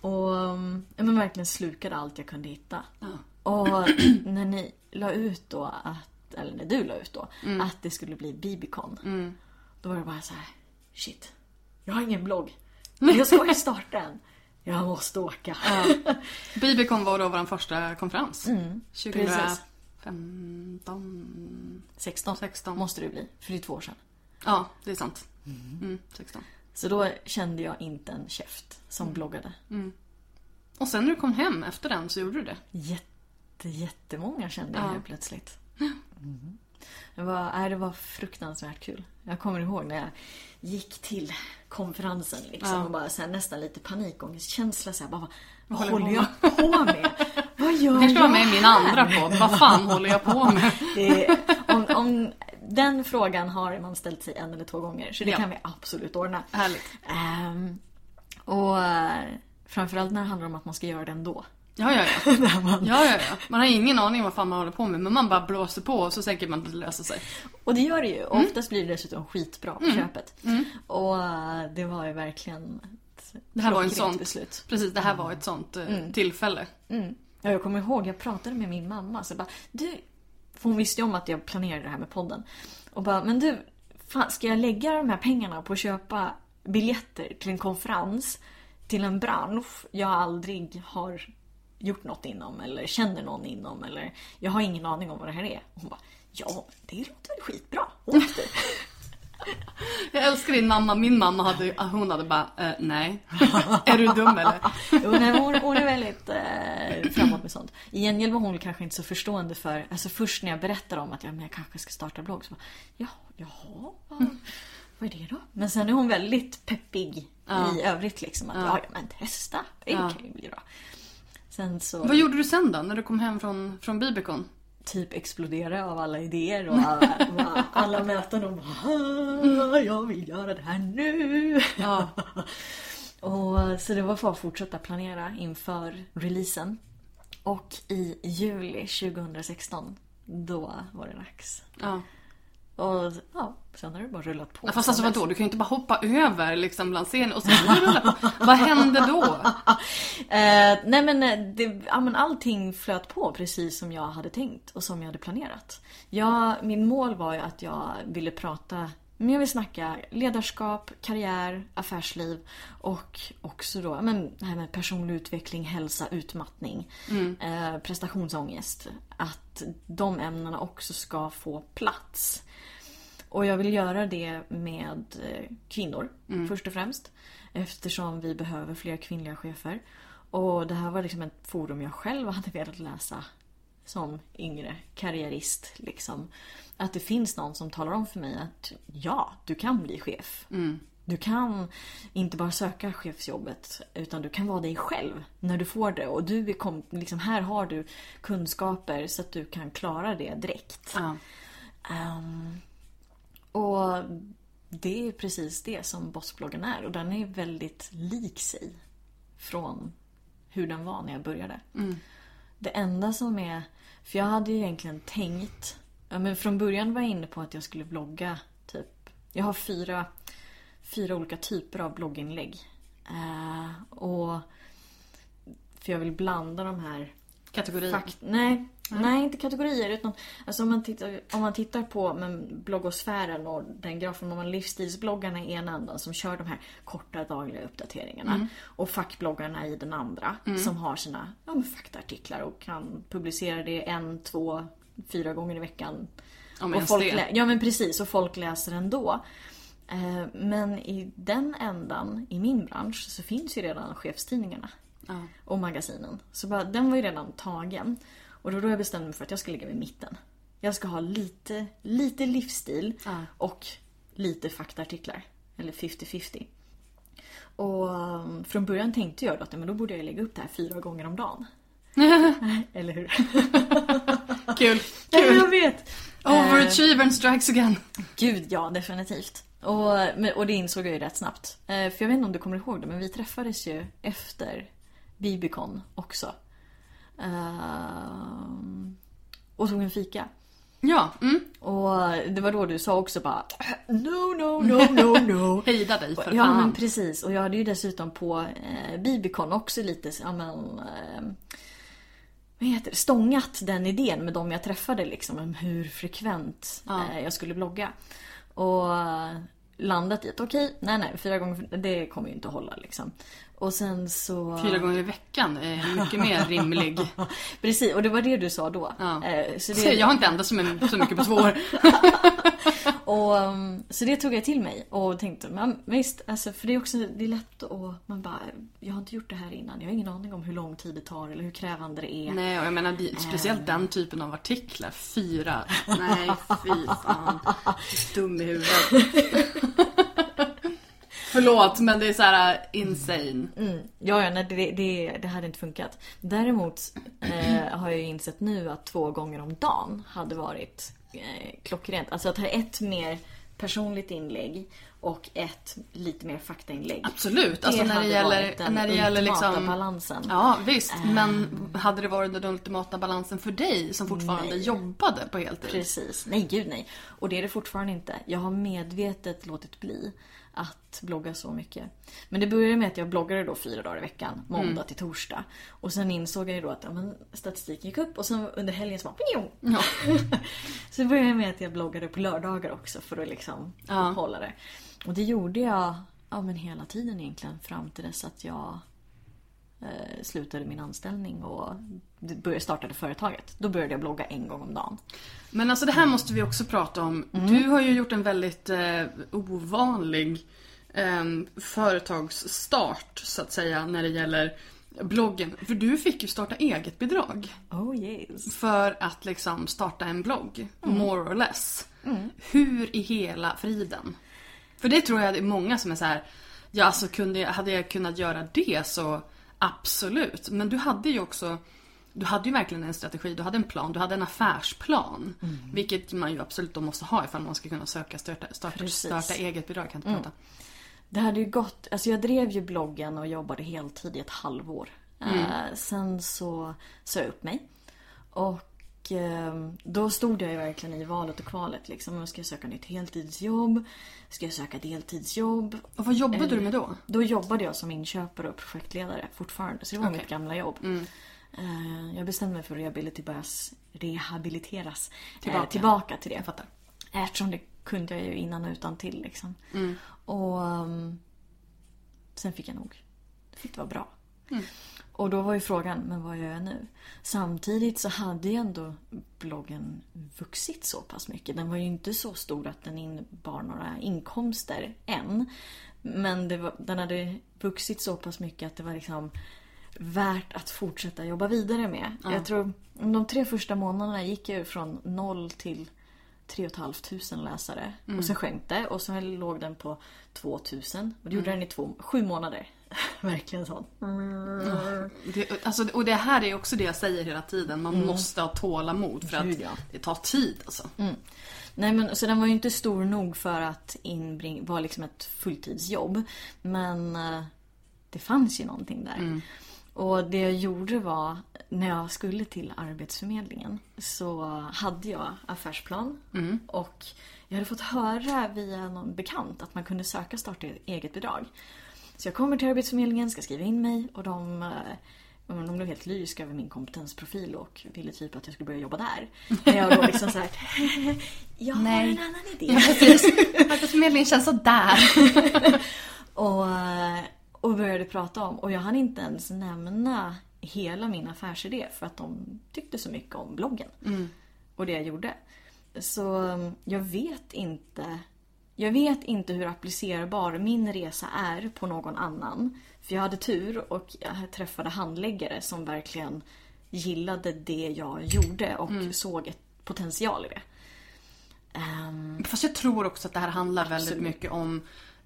Och um, ja, men verkligen slukade allt jag kunde hitta. Och (clears throat) när ni la ut då att eller när du la ut då, att det skulle bli Bibicon. Då var det bara så här: shit, jag har ingen blogg. (laughs) Jag ska ju starta en. Jag måste åka. (laughs) Bibicon var då vår första konferens. Mm, precis. 2015. 16, 16. måste det bli, för det är två år sedan. Ja, det är sant. Mm, 16. Så då kände jag inte en käft som bloggade. Och sen när du kom hem efter den så gjorde du det. Jätte, jättemånga kände jag Ja. helt plötsligt. Mm. Det, var, nej, det var fruktansvärt kul. Jag kommer ihåg när jag gick till konferensen liksom, Ja. och bara så här, nästan lite panikångestkänsla. Så här, bara, vad, vad håller jag på med? (laughs) vad gör Jag ska vara med i min andra podd. Vad fan håller jag på med? (laughs) Om, om, den frågan har man ställt sig en eller två gånger, så det Ja. kan vi absolut ordna. Härligt. Ehm, och eh, framförallt när det handlar om att man ska göra det ändå. Ja, ja, ja. (laughs) ja, ja, ja. Man har ingen aning vad fan man håller på med. Men man bara blåser på och så tänker man att det löser sig. Och det gör det ju. Mm. oftast blir det dessutom skitbra på köpet. Och eh, det var ju verkligen ett Det här var en klockrent sån beslut. Precis, det här var ett sånt eh, tillfälle. Ja, jag kommer ihåg, jag pratade med min mamma. Så bara, du, för hon visste ju om att jag planerade det här med podden. Och bara, men du, fan, ska jag lägga de här pengarna på att köpa biljetter till en konferens till en bransch jag aldrig har gjort något inom eller känner någon inom eller jag har ingen aning om vad det här är. Hon bara, ja, det låter väl skitbra. (laughs) Åk du. Jag älskar din mamma. Min mamma hade, hon hade bara, eh, nej. är du dum eller? (laughs) Jo, nej, hon, hon är väldigt eh, framåt med sånt. I gengäld var hon kanske inte så förstående för, alltså först när jag berättade om att ja, men jag kanske ska starta blogg så bara, ja, jaha, vad, vad är det då? Men sen är hon väldigt peppig i övrigt liksom. Att, ja. ja, men testa, det Ja. kan ju bli bra. Sen så Vad gjorde du sen då, när du kom hem från, från Bibicon? Typ explodera av alla idéer och (laughs) alla, och alla möten och bara, "Ah, jag vill göra det här nu. Ja. (laughs) Och, så det var för att fortsätta planera inför releasen. Och i juli 2016, då var det dags. ja. Och ja, sen har det bara rullat på. Ja, Fast alltså vadå, du kan ju inte bara hoppa över liksom bland scenen och sen rulla på. (laughs) Vad hände då? (laughs) Eh, nej men, eh, det, ja, men allting flöt på precis som jag hade tänkt och som jag hade planerat. Jag, min mål var ju att jag ville prata, men jag vill snacka ledarskap, karriär, affärsliv och också då men, det här med personlig utveckling, hälsa, utmattning, eh, prestationsångest. Att de ämnena också ska få plats. Och jag vill göra det med eh, kvinnor först och främst. Eftersom vi behöver fler kvinnliga chefer. Och det här var liksom ett forum jag själv (laughs) hade velat läsa som yngre karriärist. Liksom. Att det finns någon som talar om för mig att ja, du kan bli chef. Du kan inte bara söka chefsjobbet utan du kan vara dig själv när du får det. Och du är kom, liksom, här har du kunskaper så att du kan klara det direkt. Ja. Ehm, och det är precis det som Bossbloggen är. Och den är väldigt lik sig från hur den var när jag började. Det enda som är... För jag hade ju egentligen tänkt... Ja, men från början var jag inne på att jag skulle vlogga typ... Jag har fyra, fyra olika typer av blogginlägg. Eh, och... För jag vill blanda de här Kategori. Fakt, nej, nej, inte kategorier. Utan, alltså om, man tittar, om man tittar på men, bloggosfären och den grafen, om man livsstilsbloggarna i ena änden som kör de här korta dagliga uppdateringarna. Och fackbloggarna i den andra som har sina ja, men, faktaartiklar och kan publicera det en, två, fyra gånger i veckan. Om och folk det. ja men precis, och folk läser ändå. Eh, Men i den ändan, i min bransch, så finns ju redan chefstidningarna och magasinen. Så bara, den var ju redan tagen. Och då, då jag bestämde mig för att jag ska ligga vid mitten. Jag ska ha lite, lite livsstil Ja. och lite faktaartiklar. Eller 50-50. Och um, från början tänkte jag då att men då borde jag lägga upp det här fyra gånger om dagen. (laughs) Eller hur? Kul. (laughs) Kul. jag vet! Overachievern strikes again. Gud ja, definitivt. Och, och det insåg jag ju rätt snabbt. Eh, För jag vet inte om du kommer ihåg det, men vi träffades ju efter Bibicon också. Ehm, och tog en fika. Ja, mm. Och det var då du sa också bara No, no, no, no, no. (laughs) Hejda dig för Ja fan. men precis. Och jag hade ju dessutom på eh, Bibicon också lite, ja men... Eh, vad heter det, stångat den idén med de jag träffade liksom om hur frekvent Ja. eh, jag skulle blogga. Och landat i att okej, nej nej, fyra gånger, det kommer ju inte att hålla liksom. Och sen så... Fyra gånger i veckan är mycket mer rimlig. (laughs) Precis, och det var det du sa då. Ja. Eh, Så det, jag har inte ändrats så my- så mycket på två år. (laughs) och, um, så det tog jag till mig och tänkte, men visst, alltså, för det är också det är lätt att man bara, jag har inte gjort det här innan, jag har ingen aning om hur lång tid det tar eller hur krävande det är. Nej, och jag menar vi- speciellt den typen av artiklar. Fyra. (laughs) Nej, fy fan. Dum i huvudet. Förlåt, men det är så här insane. Mm. Ja, ja nej, det, det, det hade inte funkat. Däremot eh, har jag ju insett nu att två gånger om dagen hade varit eh, klockrent. Alltså att ha ett mer personligt inlägg och ett lite mer faktainlägg. Absolut. Alltså när det gäller, den när det gäller liksom... balansen. Ja, visst. Men hade det varit den ultimata balansen för dig som fortfarande Nej. jobbade på heltid? Precis. Nej, gud nej. Och det är det fortfarande inte. Jag har medvetet låtit bli att blogga så mycket. Men det började med att jag bloggade då fyra dagar i veckan, måndag Mm. till torsdag. Och sen insåg jag ju då att ja, men, statistiken gick upp och sen under helgen så bara! Ja. (laughs) Så det började med att jag bloggade på lördagar också för att liksom Ja. hålla det. Och det gjorde jag ja, men hela tiden egentligen fram till dess att jag eh, slutade min anställning och började startade företaget. Då började jag blogga en gång om dagen. Men alltså det här måste vi också prata om. Du har ju gjort en väldigt eh, ovanlig eh, företagsstart så att säga när det gäller bloggen. För du fick ju starta eget bidrag. Oh yes. För att liksom starta en blogg. More or less. Hur i hela friden? För det tror jag det är många som är så här. Ja alltså kunde, jag- hade jag kunnat göra det så absolut. Men du hade ju också du hade ju verkligen en strategi, du hade en plan, du hade en affärsplan. Vilket man ju absolut då måste ha ifall man ska kunna söka starta, starta, starta eget bidrag. Kan inte prata. Det hade ju gått, alltså jag drev ju bloggen och jobbade heltid i ett halvår. Eh, sen så sa jag upp mig. Och eh, då stod jag ju verkligen i valet och kvalet liksom. Ska jag söka nytt heltidsjobb? Ska jag söka deltidsjobb? Och vad jobbade du med då? Då jobbade jag som inköpare och projektledare fortfarande. Så det var Okej. mitt gamla jobb. Eh, Jag bestämde mig för att rehabiliteras, rehabiliteras tillbaka. Eh, tillbaka till det. Jag fattar. Eftersom det kunde jag ju innan och utan till liksom. Och um, sen fick jag nog. Det fick det vara bra. Och då var ju frågan, men vad gör jag nu? Samtidigt så hade ju ändå bloggen vuxit så pass mycket. Den var ju inte så stor att den innebar några inkomster än. Men var, den hade vuxit så pass mycket att det var liksom värt att fortsätta jobba vidare med. Jag tror de tre första månaderna gick jag ju från noll till 3 500 läsare. Och sen sjönk det och sen låg den på 2000. Och det gjorde den i två, sju månader. (laughs) Verkligen så. Det, alltså, och det här är också det jag säger hela tiden. Man måste ha tålamod för att Gud, ja. det tar tid alltså. Nej men så den var ju inte stor nog för att inbring, vara liksom ett fulltidsjobb. Men eh, det fanns ju någonting där. Och det jag gjorde var, när jag skulle till Arbetsförmedlingen så hade jag affärsplan. Och jag hade fått höra via någon bekant att man kunde söka starta eget bidrag. Så jag kommer till Arbetsförmedlingen, ska skriva in mig och de eh, de blev helt lyriska över min kompetensprofil och ville typ att jag skulle börja jobba där. Men jag då liksom såhär, (laughs) jag har Nej. en annan idé. Ja, precis. Arbetsförmedlingen känns sådär. (laughs) Och, eh, och började prata om, och jag hann inte ens nämna hela min affärsidé för att de tyckte så mycket om bloggen. Och det jag gjorde. Så um, jag vet inte jag vet inte hur applicerbar min resa är på någon annan. För jag hade tur och jag träffade handläggare som verkligen gillade det jag gjorde och såg ett potential i det. Ehm, Fast jag tror också att det här handlar väldigt Absolut. mycket om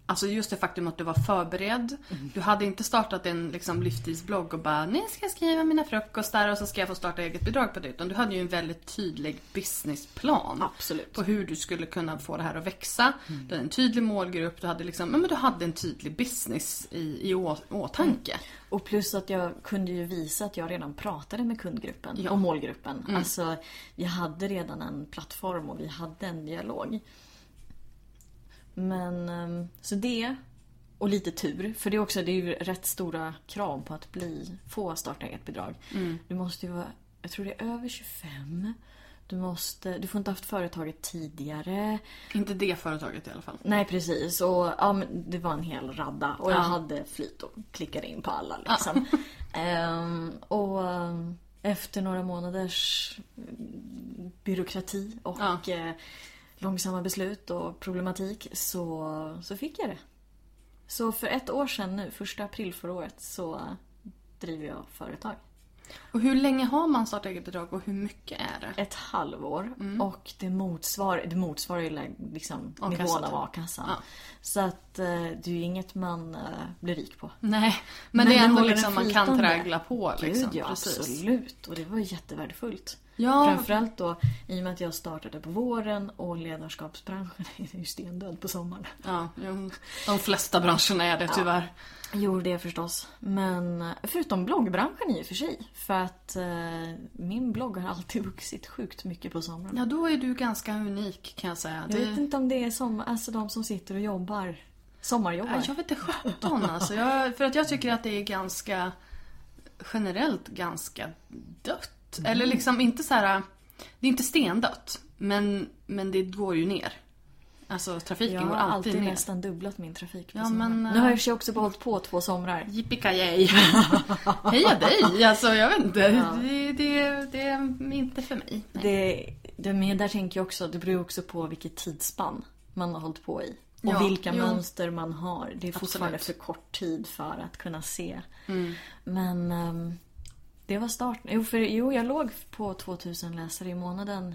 Alltså just det faktum att du var förberedd. Du hade inte startat en liksom, livsstilsblogg och bara nu ska jag skriva mina frukostar och så ska jag få starta eget bidrag på det. Utan du hade ju en väldigt tydlig businessplan. Absolut. På hur du skulle kunna få det här att växa. Du hade en tydlig målgrupp. Du hade, liksom, men du hade en tydlig business i, i å, åtanke. Och plus att jag kunde ju visa att jag redan pratade med kundgruppen Ja. och målgruppen. Alltså, vi hade redan en plattform och vi hade en dialog. Men, ehm, så det. Och lite tur. För det är också det är ju rätt stora krav på att bli, få starta eget bidrag. Du måste ju vara jag tror det är över 25. Du, måste, du får inte ha haft företaget tidigare. Inte det företaget i alla fall. Nej precis. Och ja, men det var en hel radda. Och jag Ja. hade flyt och klickade in på alla liksom. (laughs) Ehm, och ehm, efter några månaders mm, byråkrati och Ja. Långsamma beslut och problematik så, så fick jag det. Så för ett år sedan nu, första april förra året, så driver jag företag. Och hur länge har man starta eget-bidrag och hur mycket är det? Ett halvår. Mm. Och det motsvarar, det motsvarar ju liksom nivån av typ. a-kassan. Ja. Så att eh, det är ju inget man eh, blir rik på. Nej, men, Men det är ändå liksom man kan traggla på liksom. Gud ja, Precis. absolut. Och det var jättevärdefullt. Ja. Framförallt då i och med att jag startade på våren och ledarskapsbranschen (laughs) är ju stendöd på sommaren. Ja, de flesta branscherna är det tyvärr. Jo, det förstås. Men förutom bloggbranschen i och för sig. För att eh, min blogg har alltid vuxit sjukt mycket på sommaren. Ja, då är du ganska unik kan jag säga. Jag Det- vet inte om det är som, alltså de som sitter och jobbar. Sommarjobbar. Ja, jag vet inte sjutton alltså. Jag, för att jag tycker att det är ganska generellt ganska dött. Mm. Eller liksom inte så här. Det är inte stendött. Men, men det går ju ner. Alltså trafiken jag går har alltid, alltid ner. nästan dubblat min trafik Ja, men, Nu har jag i eh, sig också hållit på två somrar. Yippee (laughs) Heja dig! Alltså jag vet inte. Det, det, det är inte för mig. Nej. Det, det, men där tänker jag också, det beror också på vilket tidsspann man har hållit på i. Och Ja, vilka jo. mönster man har. Det är fortfarande Absolut. för kort tid för att kunna se. Mm. Men ehm, det var starten. Jo, för, jo, jag låg på 2000 läsare i månaden.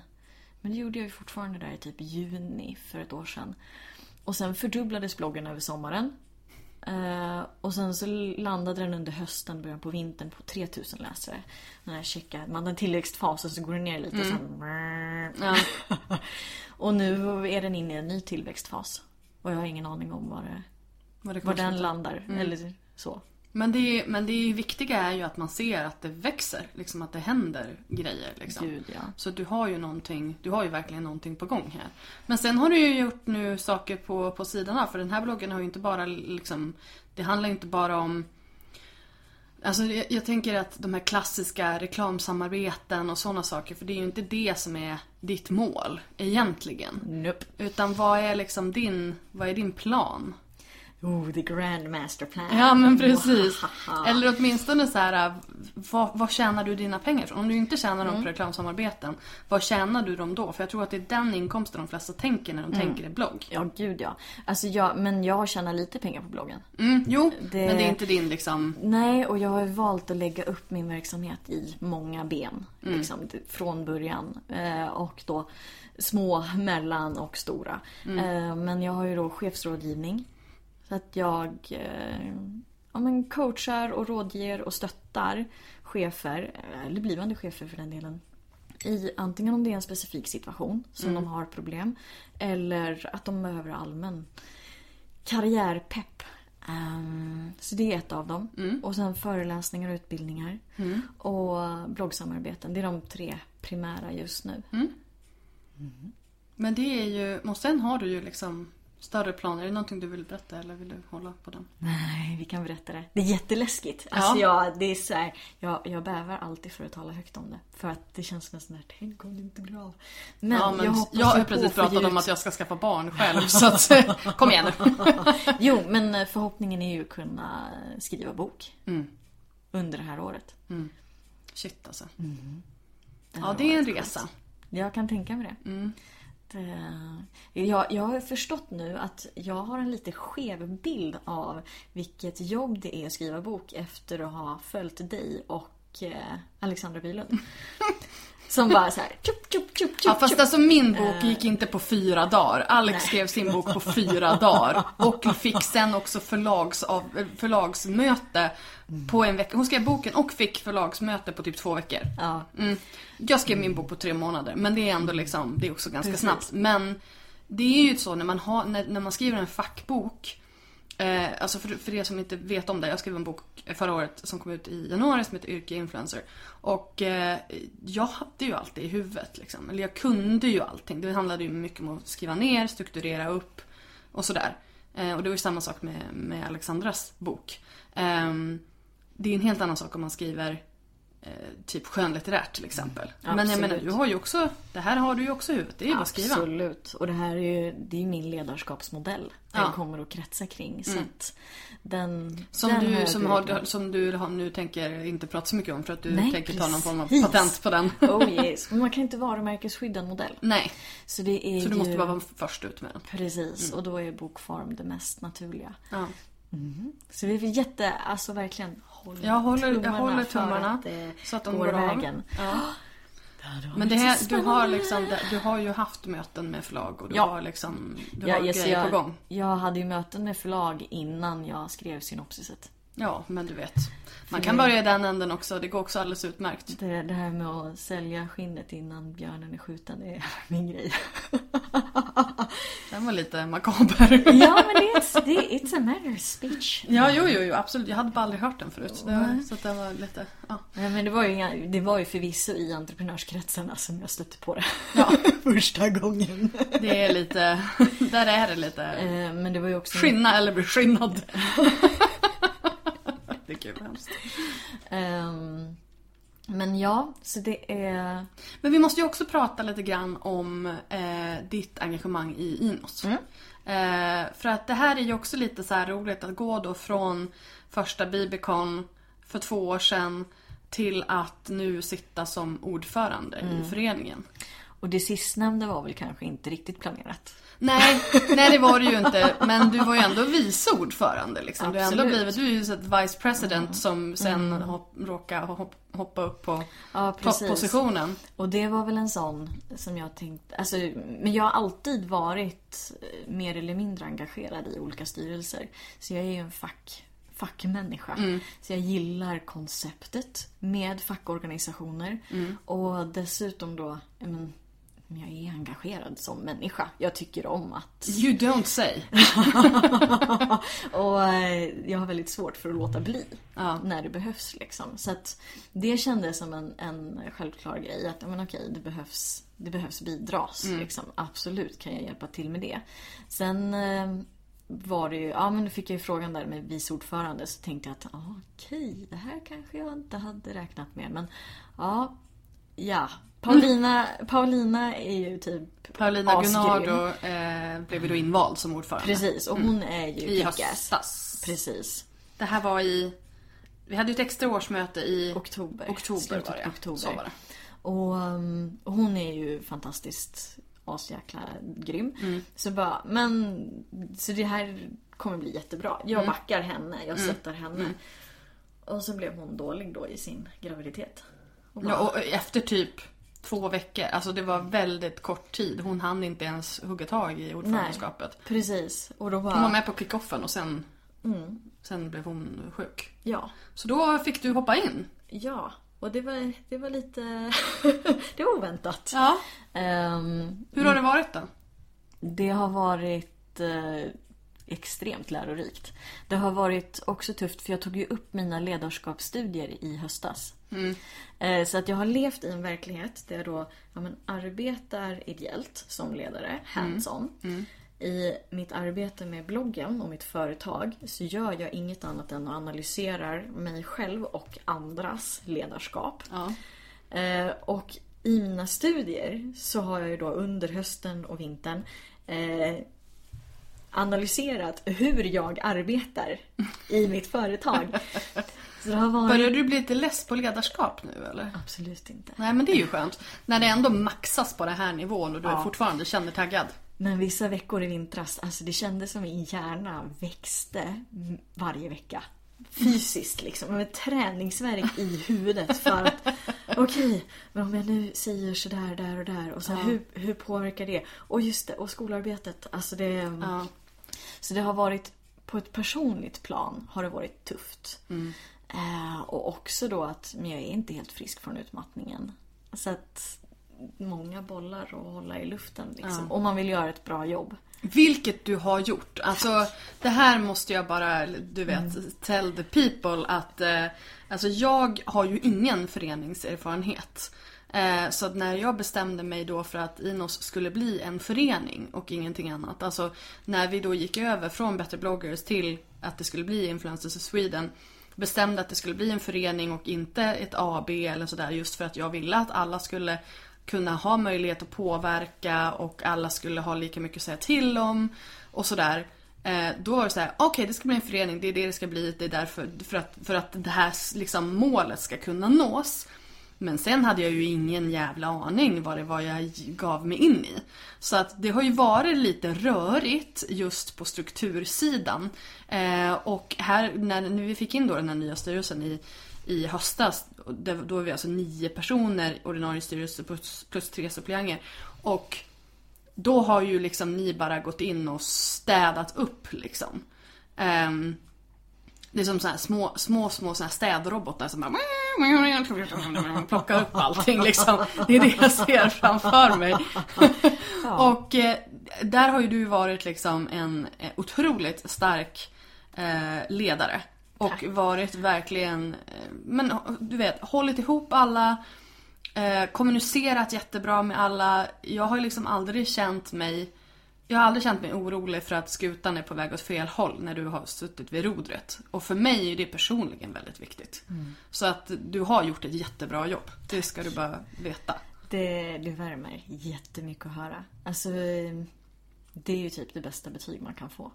Men det gjorde jag ju fortfarande där i typ juni för ett år sedan. Och sen fördubblades bloggen över sommaren. Eh, och sen så landade den under hösten, början på vintern på 3000 läsare. När jag checkar, man har en tillväxtfas och så går den ner lite sen. Ja. (laughs) och nu är den inne i en ny tillväxtfas. Och jag har ingen aning om var, det, Vad det var den landar. Eller så. Men det, men det viktiga är ju att man ser att det växer. Liksom att det händer grejer. Liksom. Gud ja. Så du har ju någonting, du har ju verkligen någonting på gång här. Men sen har du ju gjort nu saker på, på sidan av. För den här bloggen har ju inte bara liksom, det handlar ju inte bara om Alltså jag, jag tänker att de här klassiska reklamsamarbeten och sådana saker. För det är ju inte det som är ditt mål egentligen. Nope. Utan vad är liksom din, vad är din plan? Oh, the grand master plan. Ja men precis. (laughs) Eller åtminstone så här, vad, vad tjänar du dina pengar från? Om du inte tjänar dem Mm. på reklamsamarbeten, vad tjänar du dem då? För jag tror att det är den inkomsten de flesta tänker när de Mm. tänker i blogg. Ja, gud ja. Alltså jag, men jag tjänar lite pengar på bloggen. Mm, jo, Det- men det är inte din liksom... Nej, och jag har ju valt att lägga upp min verksamhet i många ben. Mm. Liksom, från början. Eh, och då små, mellan och stora. Mm. Eh, men jag har ju då chefsrådgivning. Så att jag eh, ja, men coachar och rådger och stöttar chefer, eh, eller blivande chefer för den delen. I antingen om det är en specifik situation som Mm. de har problem. Eller att de behöver allmän karriärpepp. Ehm, så det är ett av dem. Mm. Och sen föreläsningar och utbildningar. Och bloggsamarbeten. Det är de tre primära just nu. Men det är ju, och sen har du ju liksom större planer. Är det någonting du vill berätta eller vill du hålla på den? Nej, vi kan berätta det. Det är jätteläskigt. Alltså jag, det är så här, jag, jag bävar alltid för att tala högt om det. För att det känns sån här, tänk om det inte blir av. Men, ja, men jag jag, har precis pratat om att jag ska skaffa barn (laughs) själv så att, (laughs) kom igen nu. (laughs) Jo, men eh, förhoppningen är ju att kunna skriva bok. Mm. Under det här året. Shit alltså. Det Ja, har det är en resa. sjukt. Jag kan tänka mig det. Mm. Eh, jag, jag har förstått nu att jag har en lite skev bild av vilket jobb det är att skriva bok efter att ha följt dig och eh, Alexandra Bylund. (laughs) Som bara så här, tjup, tjup, tjup, Ja fast alltså min bok gick inte på fyra dagar. Alex Nej. skrev sin bok på fyra dagar. Och fick sen också förlags av, förlagsmöte på en vecka. Hon skrev boken och fick förlagsmöte på typ två veckor. Ja. Mm. Jag skrev min bok på tre månader. Men det är ändå liksom, det är också ganska Precis. snabbt. Men det är ju så när man, har, när, när man skriver en fackbok. Eh, alltså för, för er som inte vet om det. Jag skrev en bok förra året som kom ut i januari som heter Yrke Influencer. Och eh, jag hade ju allt det i huvudet liksom. Eller jag kunde ju allting. Det handlade ju mycket om att skriva ner, strukturera upp och sådär. Eh, och det var ju samma sak med, med Alexandras bok. Ehm, det är en helt annan sak om man skriver typ skönlitterärt till exempel. Mm, Men jag menar, absolut. du har ju också, det här har du ju också i huvudet. Det är ju bara att skriva. Absolut. Och det här är ju, det är min ledarskapsmodell. Den Ja. kommer att kretsa kring. Så att den, Som den du, som, har, som du nu tänker inte prata så mycket om för att du Nej, tänker ta någon form av precis. patent på den. (laughs) Oh (laughs) yes. Men man kan inte varumärkesskydda en modell. Nej, Så det är så du ju... måste bara vara först ut med den. Precis, och då är bokform det mest naturliga. Ja. Så vi är jätte, alltså verkligen håll Jag håller- jag tummarna håller för tummarna att det så att de går vägen. Ja. Men det här, du, har liksom, du har ju haft möten med förlag och du Ja. har liksom du Ja, har yes, grejer jag, på gång. Jag hade ju möten med förlag innan jag skrev synopsiset. Ja, men du vet. Man kan börja i den änden också. Det går också alldeles utmärkt. Det, det här med att sälja skinnet innan björnen är skjuten, det är (laughs) min grej. Den var lite makaber. ja, men det är, det it's a matter of speech. Ja, jo, jo, jo, absolut. Jag hade bara aldrig hört den förut. Det var, så det var lite, ja. Nej, men det var, ju, inga- det var ju förvisso i entreprenörskretsarna som jag stötte på det. Ja. (laughs) Första gången. Det är lite, där är det lite Eh, Men det var ju också... skinna eller bli skinnad. (laughs) det är kul, hemskt. Ehm, men ja, så det är... Men vi måste ju också prata lite grann om eh, ditt engagemang i Inos. Eh, för att det här är ju också lite så roligt att gå då från första Bibicon för två år sedan till att nu sitta som ordförande i föreningen. Och det sistnämnda var väl kanske inte riktigt planerat. Nej, nej det var det ju inte. Men du var ju ändå vice ordförande liksom. Du, har ändå Absolut. blivit, du är ju ett vice president som sen hopp, råkar hopp, hoppa upp på Ja, toppositionen. Och det var väl en sån som jag tänkte, alltså, men jag har alltid varit mer eller mindre engagerad i olika styrelser. Så jag är ju en fack, fackmänniska. Så jag gillar konceptet med fackorganisationer. Och dessutom då, men, men jag är engagerad som människa. Jag tycker om att... You don't say. (laughs) och eh, jag har väldigt svårt för att låta bli Ja. när det behövs. Liksom. Så att det kändes som en, en självklar grej. Att men okej, det behövs, det behövs bidras. Liksom. Absolut kan jag hjälpa till med det. Sen eh, var det ju, ja men då fick jag ju frågan där med vice ordförande. Så tänkte jag att ah, okej, det här kanske jag inte hade räknat med. Men ja, ja. Paulina, Paulina är ju typ Paulina. Gunnardo eh, blev ju då invald som ordförande. Precis, och hon är ju I höstas. Precis. Det här var i... Vi hade ju ett extra årsmöte i Oktober. oktober var det. oktober. Så var det. Och um, hon är ju fantastiskt asjäkla grym. Mm. Så bara, men så det här kommer bli jättebra. Jag Mm. backar henne, jag stöttar henne. Och så blev hon dålig då i sin graviditet. Och bara, Ja, och efter typ två veckor. Alltså det var väldigt kort tid. Hon hann inte ens hugga tag i ordförandeskapet. Precis. Och då bara, Hon var med på kickoffen och sen, sen blev hon sjuk. ja. Så då fick du hoppa in. Ja. Och det var, det var lite, (laughs) det var oväntat. Ja. Ehm, Hur har det varit då? Det har varit eh, extremt lärorikt. Det har varit också tufft för jag tog ju upp mina ledarskapsstudier i höstas. Eh, så att jag har levt i en verklighet där jag då ja, men, arbetar ideellt som ledare, hands-on. I mitt arbete med bloggen och mitt företag så gör jag inget annat än att analysera mig själv och andras ledarskap. Ja. Eh, och i mina studier så har jag ju då under hösten och vintern eh, analyserat hur jag arbetar i mitt företag. (laughs) Så det har varit... Börjar du bli lite less på ledarskap nu eller? Absolut inte. Nej men det är ju skönt. När det ändå maxas på den här nivån och du Ja. fortfarande känner taggad. Men vissa veckor i vintras, alltså det kändes som min hjärna växte varje vecka. Fysiskt liksom, med träningsverk i huvudet för att (laughs) okej, men om jag nu säger sådär där och där och så här, hur, hur påverkar det? Och just det, och skolarbetet, alltså det... Ja. Så det har varit, på ett personligt plan har det varit tufft. Eh, och också då att, men jag är inte helt frisk från utmattningen. Så att många bollar att hålla i luften liksom. Om man vill göra ett bra jobb. Vilket du har gjort. Alltså det här måste jag bara, du vet, tell the people att eh, Alltså jag har ju ingen föreningserfarenhet. Eh, så att när jag bestämde mig då för att Inos skulle bli en förening och ingenting annat. Alltså när vi då gick över från Better bloggers till att det skulle bli Influencers of Sweden. bestämde att det skulle bli en förening och inte ett AB eller sådär just för att jag ville att alla skulle kunna ha möjlighet att påverka och alla skulle ha lika mycket att säga till om och sådär. Eh, då var det så här, okej okay, det ska bli en förening, det är det det ska bli, det är därför, för att, för att det här liksom, målet ska kunna nås. Men sen hade jag ju ingen jävla aning vad det var jag gav mig in i. Så att det har ju varit lite rörigt just på struktursidan. Eh, och här när, när vi fick in då den här nya styrelsen i, i höstas, då var vi alltså nio personer ordinarie styrelse plus, plus tre suppleanter. Och då har ju liksom ni bara gått in och städat upp liksom. Um, det är som så små, små, små så här städrobotar som bara plockar upp allting liksom. Det är det jag ser framför mig. Ja. Och eh, där har ju du varit liksom en eh, otroligt stark eh, ledare. Och varit verkligen, men du vet, hållit ihop alla. Kommunicerat jättebra med alla. Jag har ju liksom aldrig känt mig jag har aldrig känt mig orolig för att skutan är på väg åt fel håll när du har suttit vid rodret. Och för mig är det personligen väldigt viktigt. Mm. Så att du har gjort ett jättebra jobb. Det ska du bara veta. Det, det värmer jättemycket att höra. Alltså, det är ju typ det bästa betyg man kan få.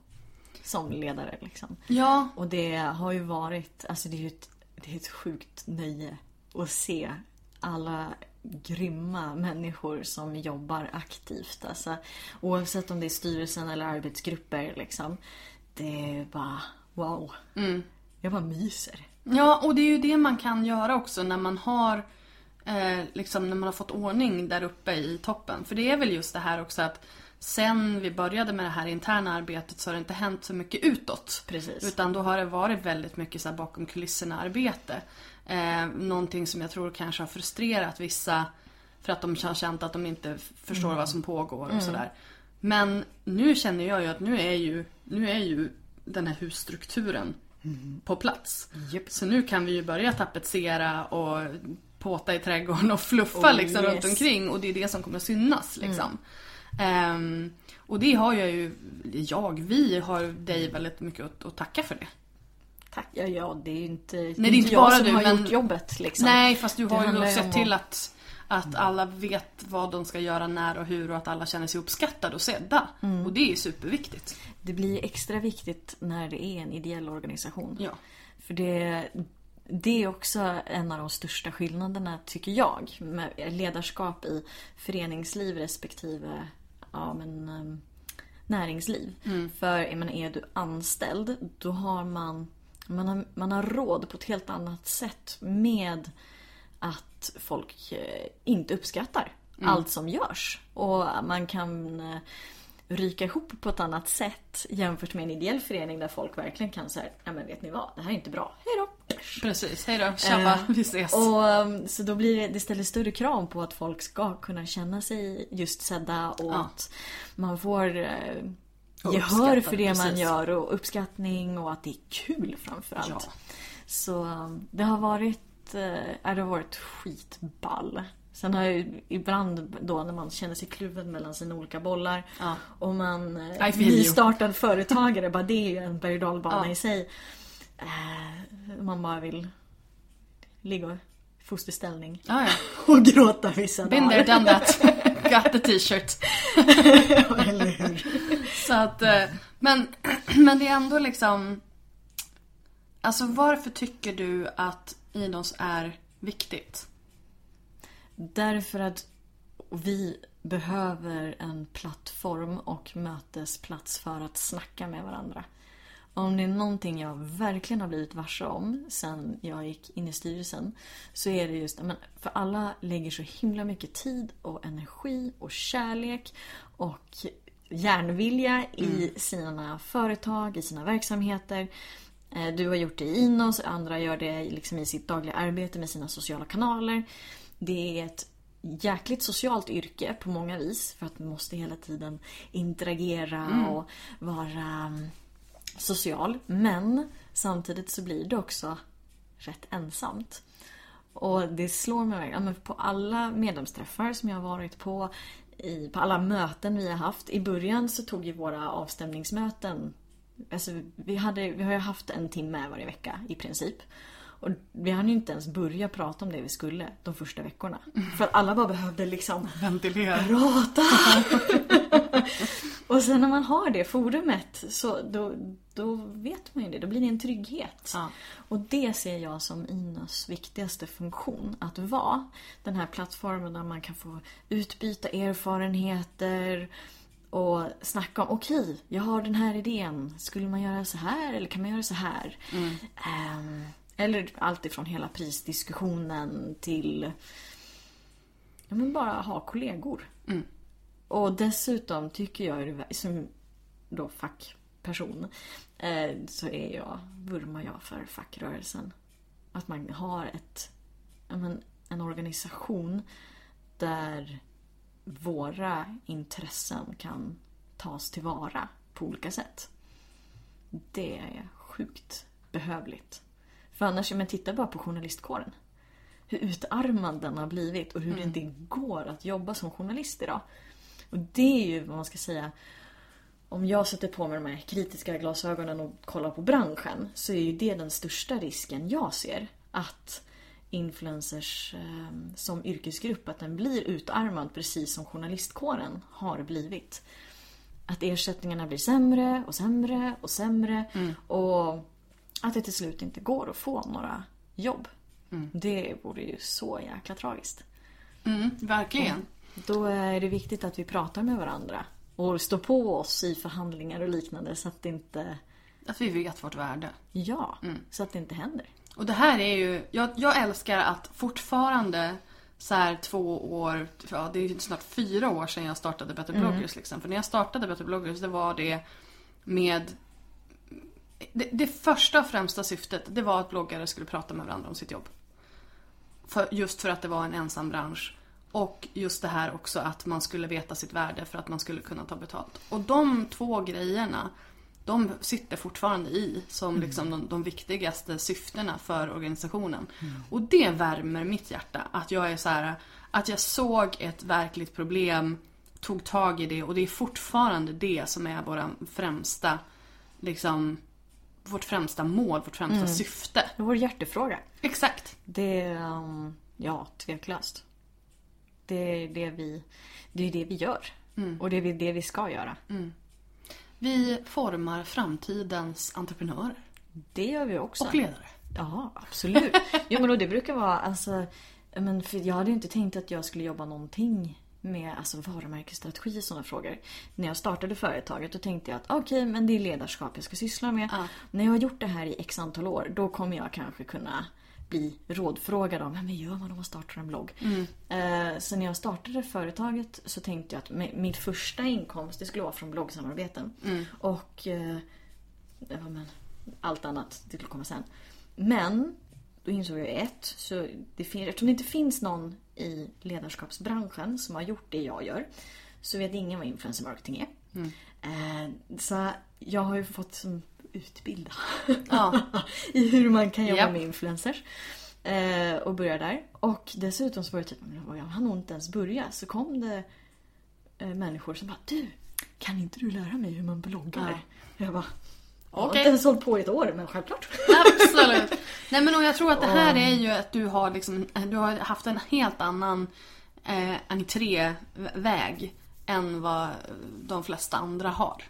Som ledare liksom. Ja. Och det har ju varit, alltså det är ju ett, det är ett sjukt nöje att se alla grymma människor som jobbar aktivt. Alltså, oavsett om det är styrelsen eller arbetsgrupper. Liksom. Det är bara wow. Mm. Jag bara myser. Ja, och det är ju det man kan göra också när man har eh, liksom när man har fått ordning där uppe i toppen. För det är väl just det här också att sen vi började med det här interna arbetet så har det inte hänt så mycket utåt. Precis. Utan då har det varit väldigt mycket så bakom kulisserna arbete. Eh, någonting som jag tror kanske har frustrerat vissa för att de har känt att de inte förstår mm. vad som pågår och mm. sådär. Men nu känner jag ju att nu är ju, nu är ju den här husstrukturen mm. på plats. Yep. Så nu kan vi ju börja tapetsera och påta i trädgården och fluffa oh, liksom yes. runt omkring och det är det som kommer att synas liksom. Um, och det har jag ju, jag, vi har dig väldigt mycket att, att tacka för det. Tack. Ja, ja, det är ju inte, Nej, det är inte jag bara som du, har men... gjort jobbet. Liksom. Nej, fast du har ju sett till att, att alla vet vad de ska göra när och hur och att alla känner sig uppskattade och sedda. Mm. Och det är ju superviktigt. Det blir extra viktigt när det är en ideell organisation. Ja. För det, det är också en av de största skillnaderna, tycker jag, med ledarskap i föreningsliv respektive ja, men, um, näringsliv. Mm. För jag menar, är du anställd, då har man man har, man har råd på ett helt annat sätt med att folk eh, inte uppskattar mm. allt som görs. Och man kan eh, ryka ihop på ett annat sätt jämfört med en ideell förening där folk verkligen kan säga, nej men vet ni vad, det här är inte bra, hejdå. Precis, hejdå, tjabba, eh, vi ses. Och, um, så då blir det, det ställer större krav på att folk ska kunna känna sig just sedda och ja. att man får eh, gehör för det precis. man gör och uppskattning och att det är kul framförallt. Ja. Så um, det har varit, äh, det har varit skitball. Sen har jag ju ibland då när man känner sig kluven mellan sina olika bollar ja. och man äh, nystartad företagare, bara det är ju en berg ja. i sig. Äh, man bara vill ligga i fosterställning ja, ja. (laughs) och gråta vissa Been dagar. (laughs) Got the t-shirt. Eller hur? Så att, eh, men, (clears throat) men det är ändå liksom... Alltså varför tycker du att Inos är viktigt? Därför att vi behöver en plattform och mötesplats för att snacka med varandra. Om det är någonting jag verkligen har blivit varse om sen jag gick in i styrelsen så är det just för alla lägger så himla mycket tid och energi och kärlek och järnvilja i mm. sina företag, i sina verksamheter. Eh, du har gjort det i Inos, andra gör det liksom i sitt dagliga arbete med sina sociala kanaler. Det är ett jäkligt socialt yrke på många vis för att man måste hela tiden interagera mm. och vara mm, social. Men samtidigt så blir det också rätt ensamt. Och det slår mig verkligen. På alla medlemsträffar som jag har varit på i, på alla möten vi har haft. I början så tog ju våra avstämningsmöten Alltså, vi, hade, vi har ju haft en timme varje vecka i princip. Och vi hann ju inte ens börja prata om det vi skulle de första veckorna. För att alla bara behövde liksom Ventilera. prata. (laughs) och sen när man har det forumet så då, då vet man ju det. Då blir det en trygghet. Ja. Och det ser jag som Inas viktigaste funktion. Att vara den här plattformen där man kan få utbyta erfarenheter och snacka om okej, jag har den här idén. Skulle man göra så här eller kan man göra så här? Ehm, eller allt ifrån hela prisdiskussionen till ja, men bara ha kollegor. Och dessutom tycker jag, som då fackperson, eh, så är jag, vurmar jag för fackrörelsen. Att man har ett, men, en organisation där våra intressen kan tas tillvara på olika sätt. Det är sjukt behövligt. För annars, men titta bara på journalistkåren. Hur utarmad den har blivit och hur det inte går att jobba som journalist idag. Och det är ju vad man ska säga om jag sätter på mig de här kritiska glasögonen och kollar på branschen så är ju det den största risken jag ser. Att influencers eh, som yrkesgrupp, att den blir utarmad precis som journalistkåren har blivit. Att ersättningarna blir sämre och sämre och sämre och att det till slut inte går att få några jobb. Det vore ju så jäkla tragiskt. Mm, verkligen. Då är det viktigt att vi pratar med varandra och står på oss i förhandlingar och liknande så att det inte... Att vi vet vårt värde. Ja, så att det inte händer. Och det här är ju, jag, jag älskar att fortfarande så här två år, ja det är ju snart fyra år sedan jag startade Better Bloggers liksom. För när jag startade Better Bloggers det var det med det, det första och främsta syftet det var att bloggare skulle prata med varandra om sitt jobb. För, just för att det var en ensam bransch. Och just det här också att man skulle veta sitt värde för att man skulle kunna ta betalt. Och de två grejerna, de sitter fortfarande i som liksom de, de viktigaste syftena för organisationen. Och det värmer mitt hjärta. Att jag är så här, att jag såg ett verkligt problem, tog tag i det och det är fortfarande det som är våra främsta, liksom, vårt främsta mål, vårt främsta syfte. Det är vår hjärtefråga. Exakt. Det är, um, ja, tveklöst. Det är det vi, det är det vi gör. Och det är det vi ska göra. Vi formar framtidens entreprenörer. Det gör vi också. Och ledare. Ja, absolut. Jo, men det brukar vara, alltså, men för jag hade ju inte tänkt att jag skulle jobba någonting med alltså, varumärkesstrategi och sådana frågor. När jag startade företaget då tänkte jag att okej, men det är ledarskap jag ska syssla med. När jag har gjort det här i x antal år, då kommer jag kanske kunna bli rådfrågad om vad gör man om man startar en blogg. Eh, så när jag startade företaget så tänkte jag att mi- min första inkomst det skulle vara från bloggsamarbeten. Och eh, men, allt annat, det skulle komma sen. Men då insåg jag ett, så det fin- eftersom det inte finns någon i ledarskapsbranschen som har gjort det jag gör så vet ingen vad influencer marketing är. Eh, så jag har ju fått som utbilda (laughs) i hur man kan jobba Japp. med influencers. Eh, och börja där. Och dessutom så var det typ, jag hann nog inte ens börja. Så kom det eh, människor som bara Du, kan inte du lära mig hur man bloggar? Jag bara Jag har inte ens hållit på i ett år men självklart. Absolut. Nej men och jag tror att det (laughs) här är ju att du har liksom, du har haft en helt annan eh, entréväg än vad de flesta andra har.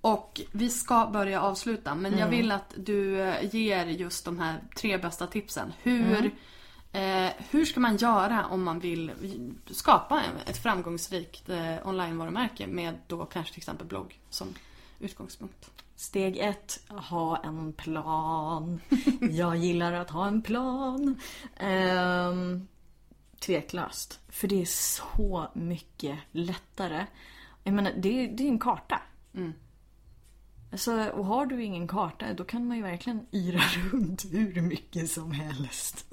Och vi ska börja avsluta men jag vill att du eh, ger just de här tre bästa tipsen. Hur, eh, hur ska man göra om man vill skapa ett framgångsrikt eh, onlinevarumärke med då kanske till exempel blogg som utgångspunkt? Steg ett, ha en plan. (laughs) Jag gillar att ha en plan. Ehm, tveklöst. För det är så mycket lättare. Jag menar, det är, det är en karta. Alltså, och har du ingen karta, då kan man ju verkligen yra (laughs) runt hur mycket som helst.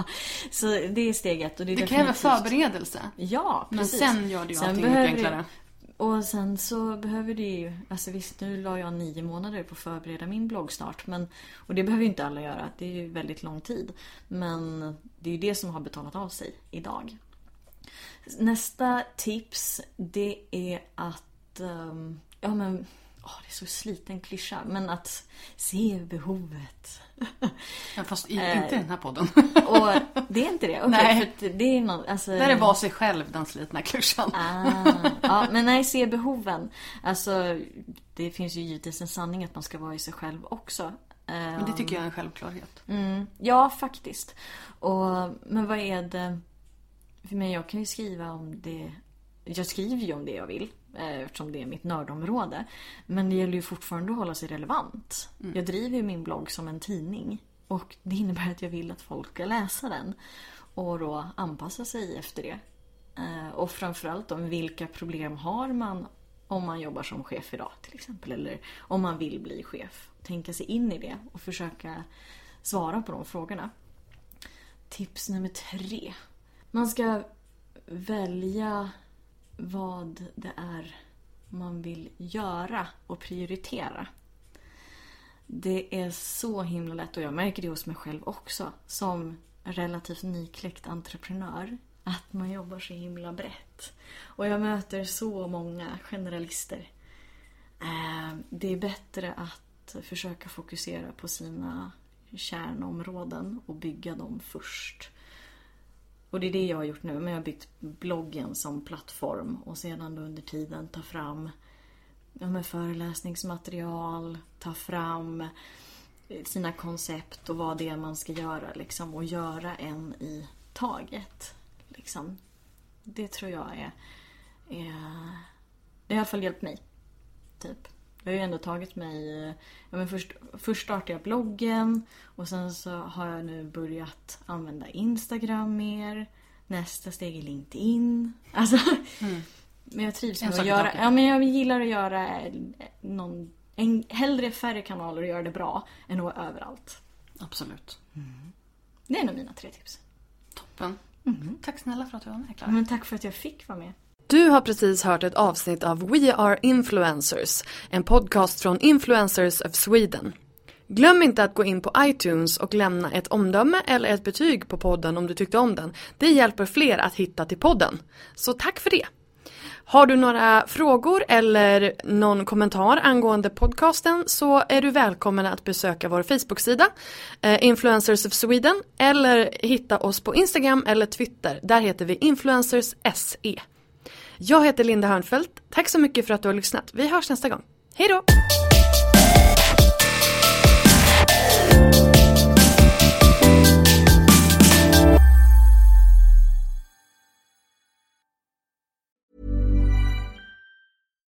(laughs) så det är steg ett. Och det, är Det kräver förberedelse. Ja, Men precis. sen gör det ju allting mycket enklare. Och sen så behöver det ju, alltså visst nu la jag nio månader på att förbereda min bloggstart. Men, och det behöver ju inte alla göra, det är ju väldigt lång tid. Men det är ju det som har betalat av sig idag. Nästa tips det är att, ehm, ja men åh, det är så sliten klyscha, men att se behovet. Ja, fast i, inte i den här podden. Och det är inte det? Okay, Nej. För det är någon, alltså... Där är vara sig själv den slitna klyschan. Ah, ja, men nej, se behoven. Alltså, det finns ju givetvis en sanning att man ska vara i sig själv också. Men det tycker jag är en självklarhet. Mm, ja, faktiskt. Och, men vad är det... Men jag kan ju skriva om det... Jag skriver ju om det jag vill. Eh, Eftersom det är mitt nördområde. Men det gäller ju fortfarande att hålla sig relevant. Jag driver ju min blogg som en tidning. Och det innebär att jag vill att folk ska läsa den. Och då anpassa sig efter det. Eh, Och framförallt om vilka problem har man om man jobbar som chef idag till exempel. Eller om man vill bli chef. Tänka sig in i det och försöka svara på de frågorna. Tips nummer tre. Man ska välja vad det är man vill göra och prioritera. Det är så himla lätt och jag märker det hos mig själv också som relativt nykläckt entreprenör. Att man jobbar så himla brett. Och jag möter så många generalister. Eh, det är bättre att försöka fokusera på sina kärnområden och bygga dem först. Och det är det jag har gjort nu. Men jag har byggt bloggen som plattform och sedan då under tiden ta fram ja, med föreläsningsmaterial, ta fram eh, sina koncept och vad det är man ska göra liksom. Och göra en i taget. Liksom. Det tror jag är, är... Det har i alla fall hjälpt mig. Typ. Jag har ju ändå tagit mig... eh, Ja, men först, först startade jag bloggen och sen så har jag nu börjat använda Instagram mer. Nästa steg är LinkedIn. (laughs) Alltså, Men jag trivs med att göra... Ja, men jag gillar att göra eh, någon... En, hellre färre kanaler och göra det bra än att vara överallt. Absolut. Det är nog mina tre tips. Toppen. Tack snälla för att du var med Klara. Men tack för att jag fick vara med. Du har precis hört ett avsnitt av We Are Influencers, en podcast från Influencers of Sweden. Glöm inte att gå in på iTunes och lämna ett omdöme eller ett betyg på podden om du tyckte om den. Det hjälper fler att hitta till podden. Så tack för det! Har du några frågor eller någon kommentar angående podcasten så är du välkommen att besöka vår Facebook-sida eh, Influencers of Sweden eller hitta oss på Instagram eller Twitter. Där heter vi Influencers SE. Jag heter Linda Hörnfeldt. Tack så mycket för att du har lyssnat. Vi hörs nästa gång. Hej då!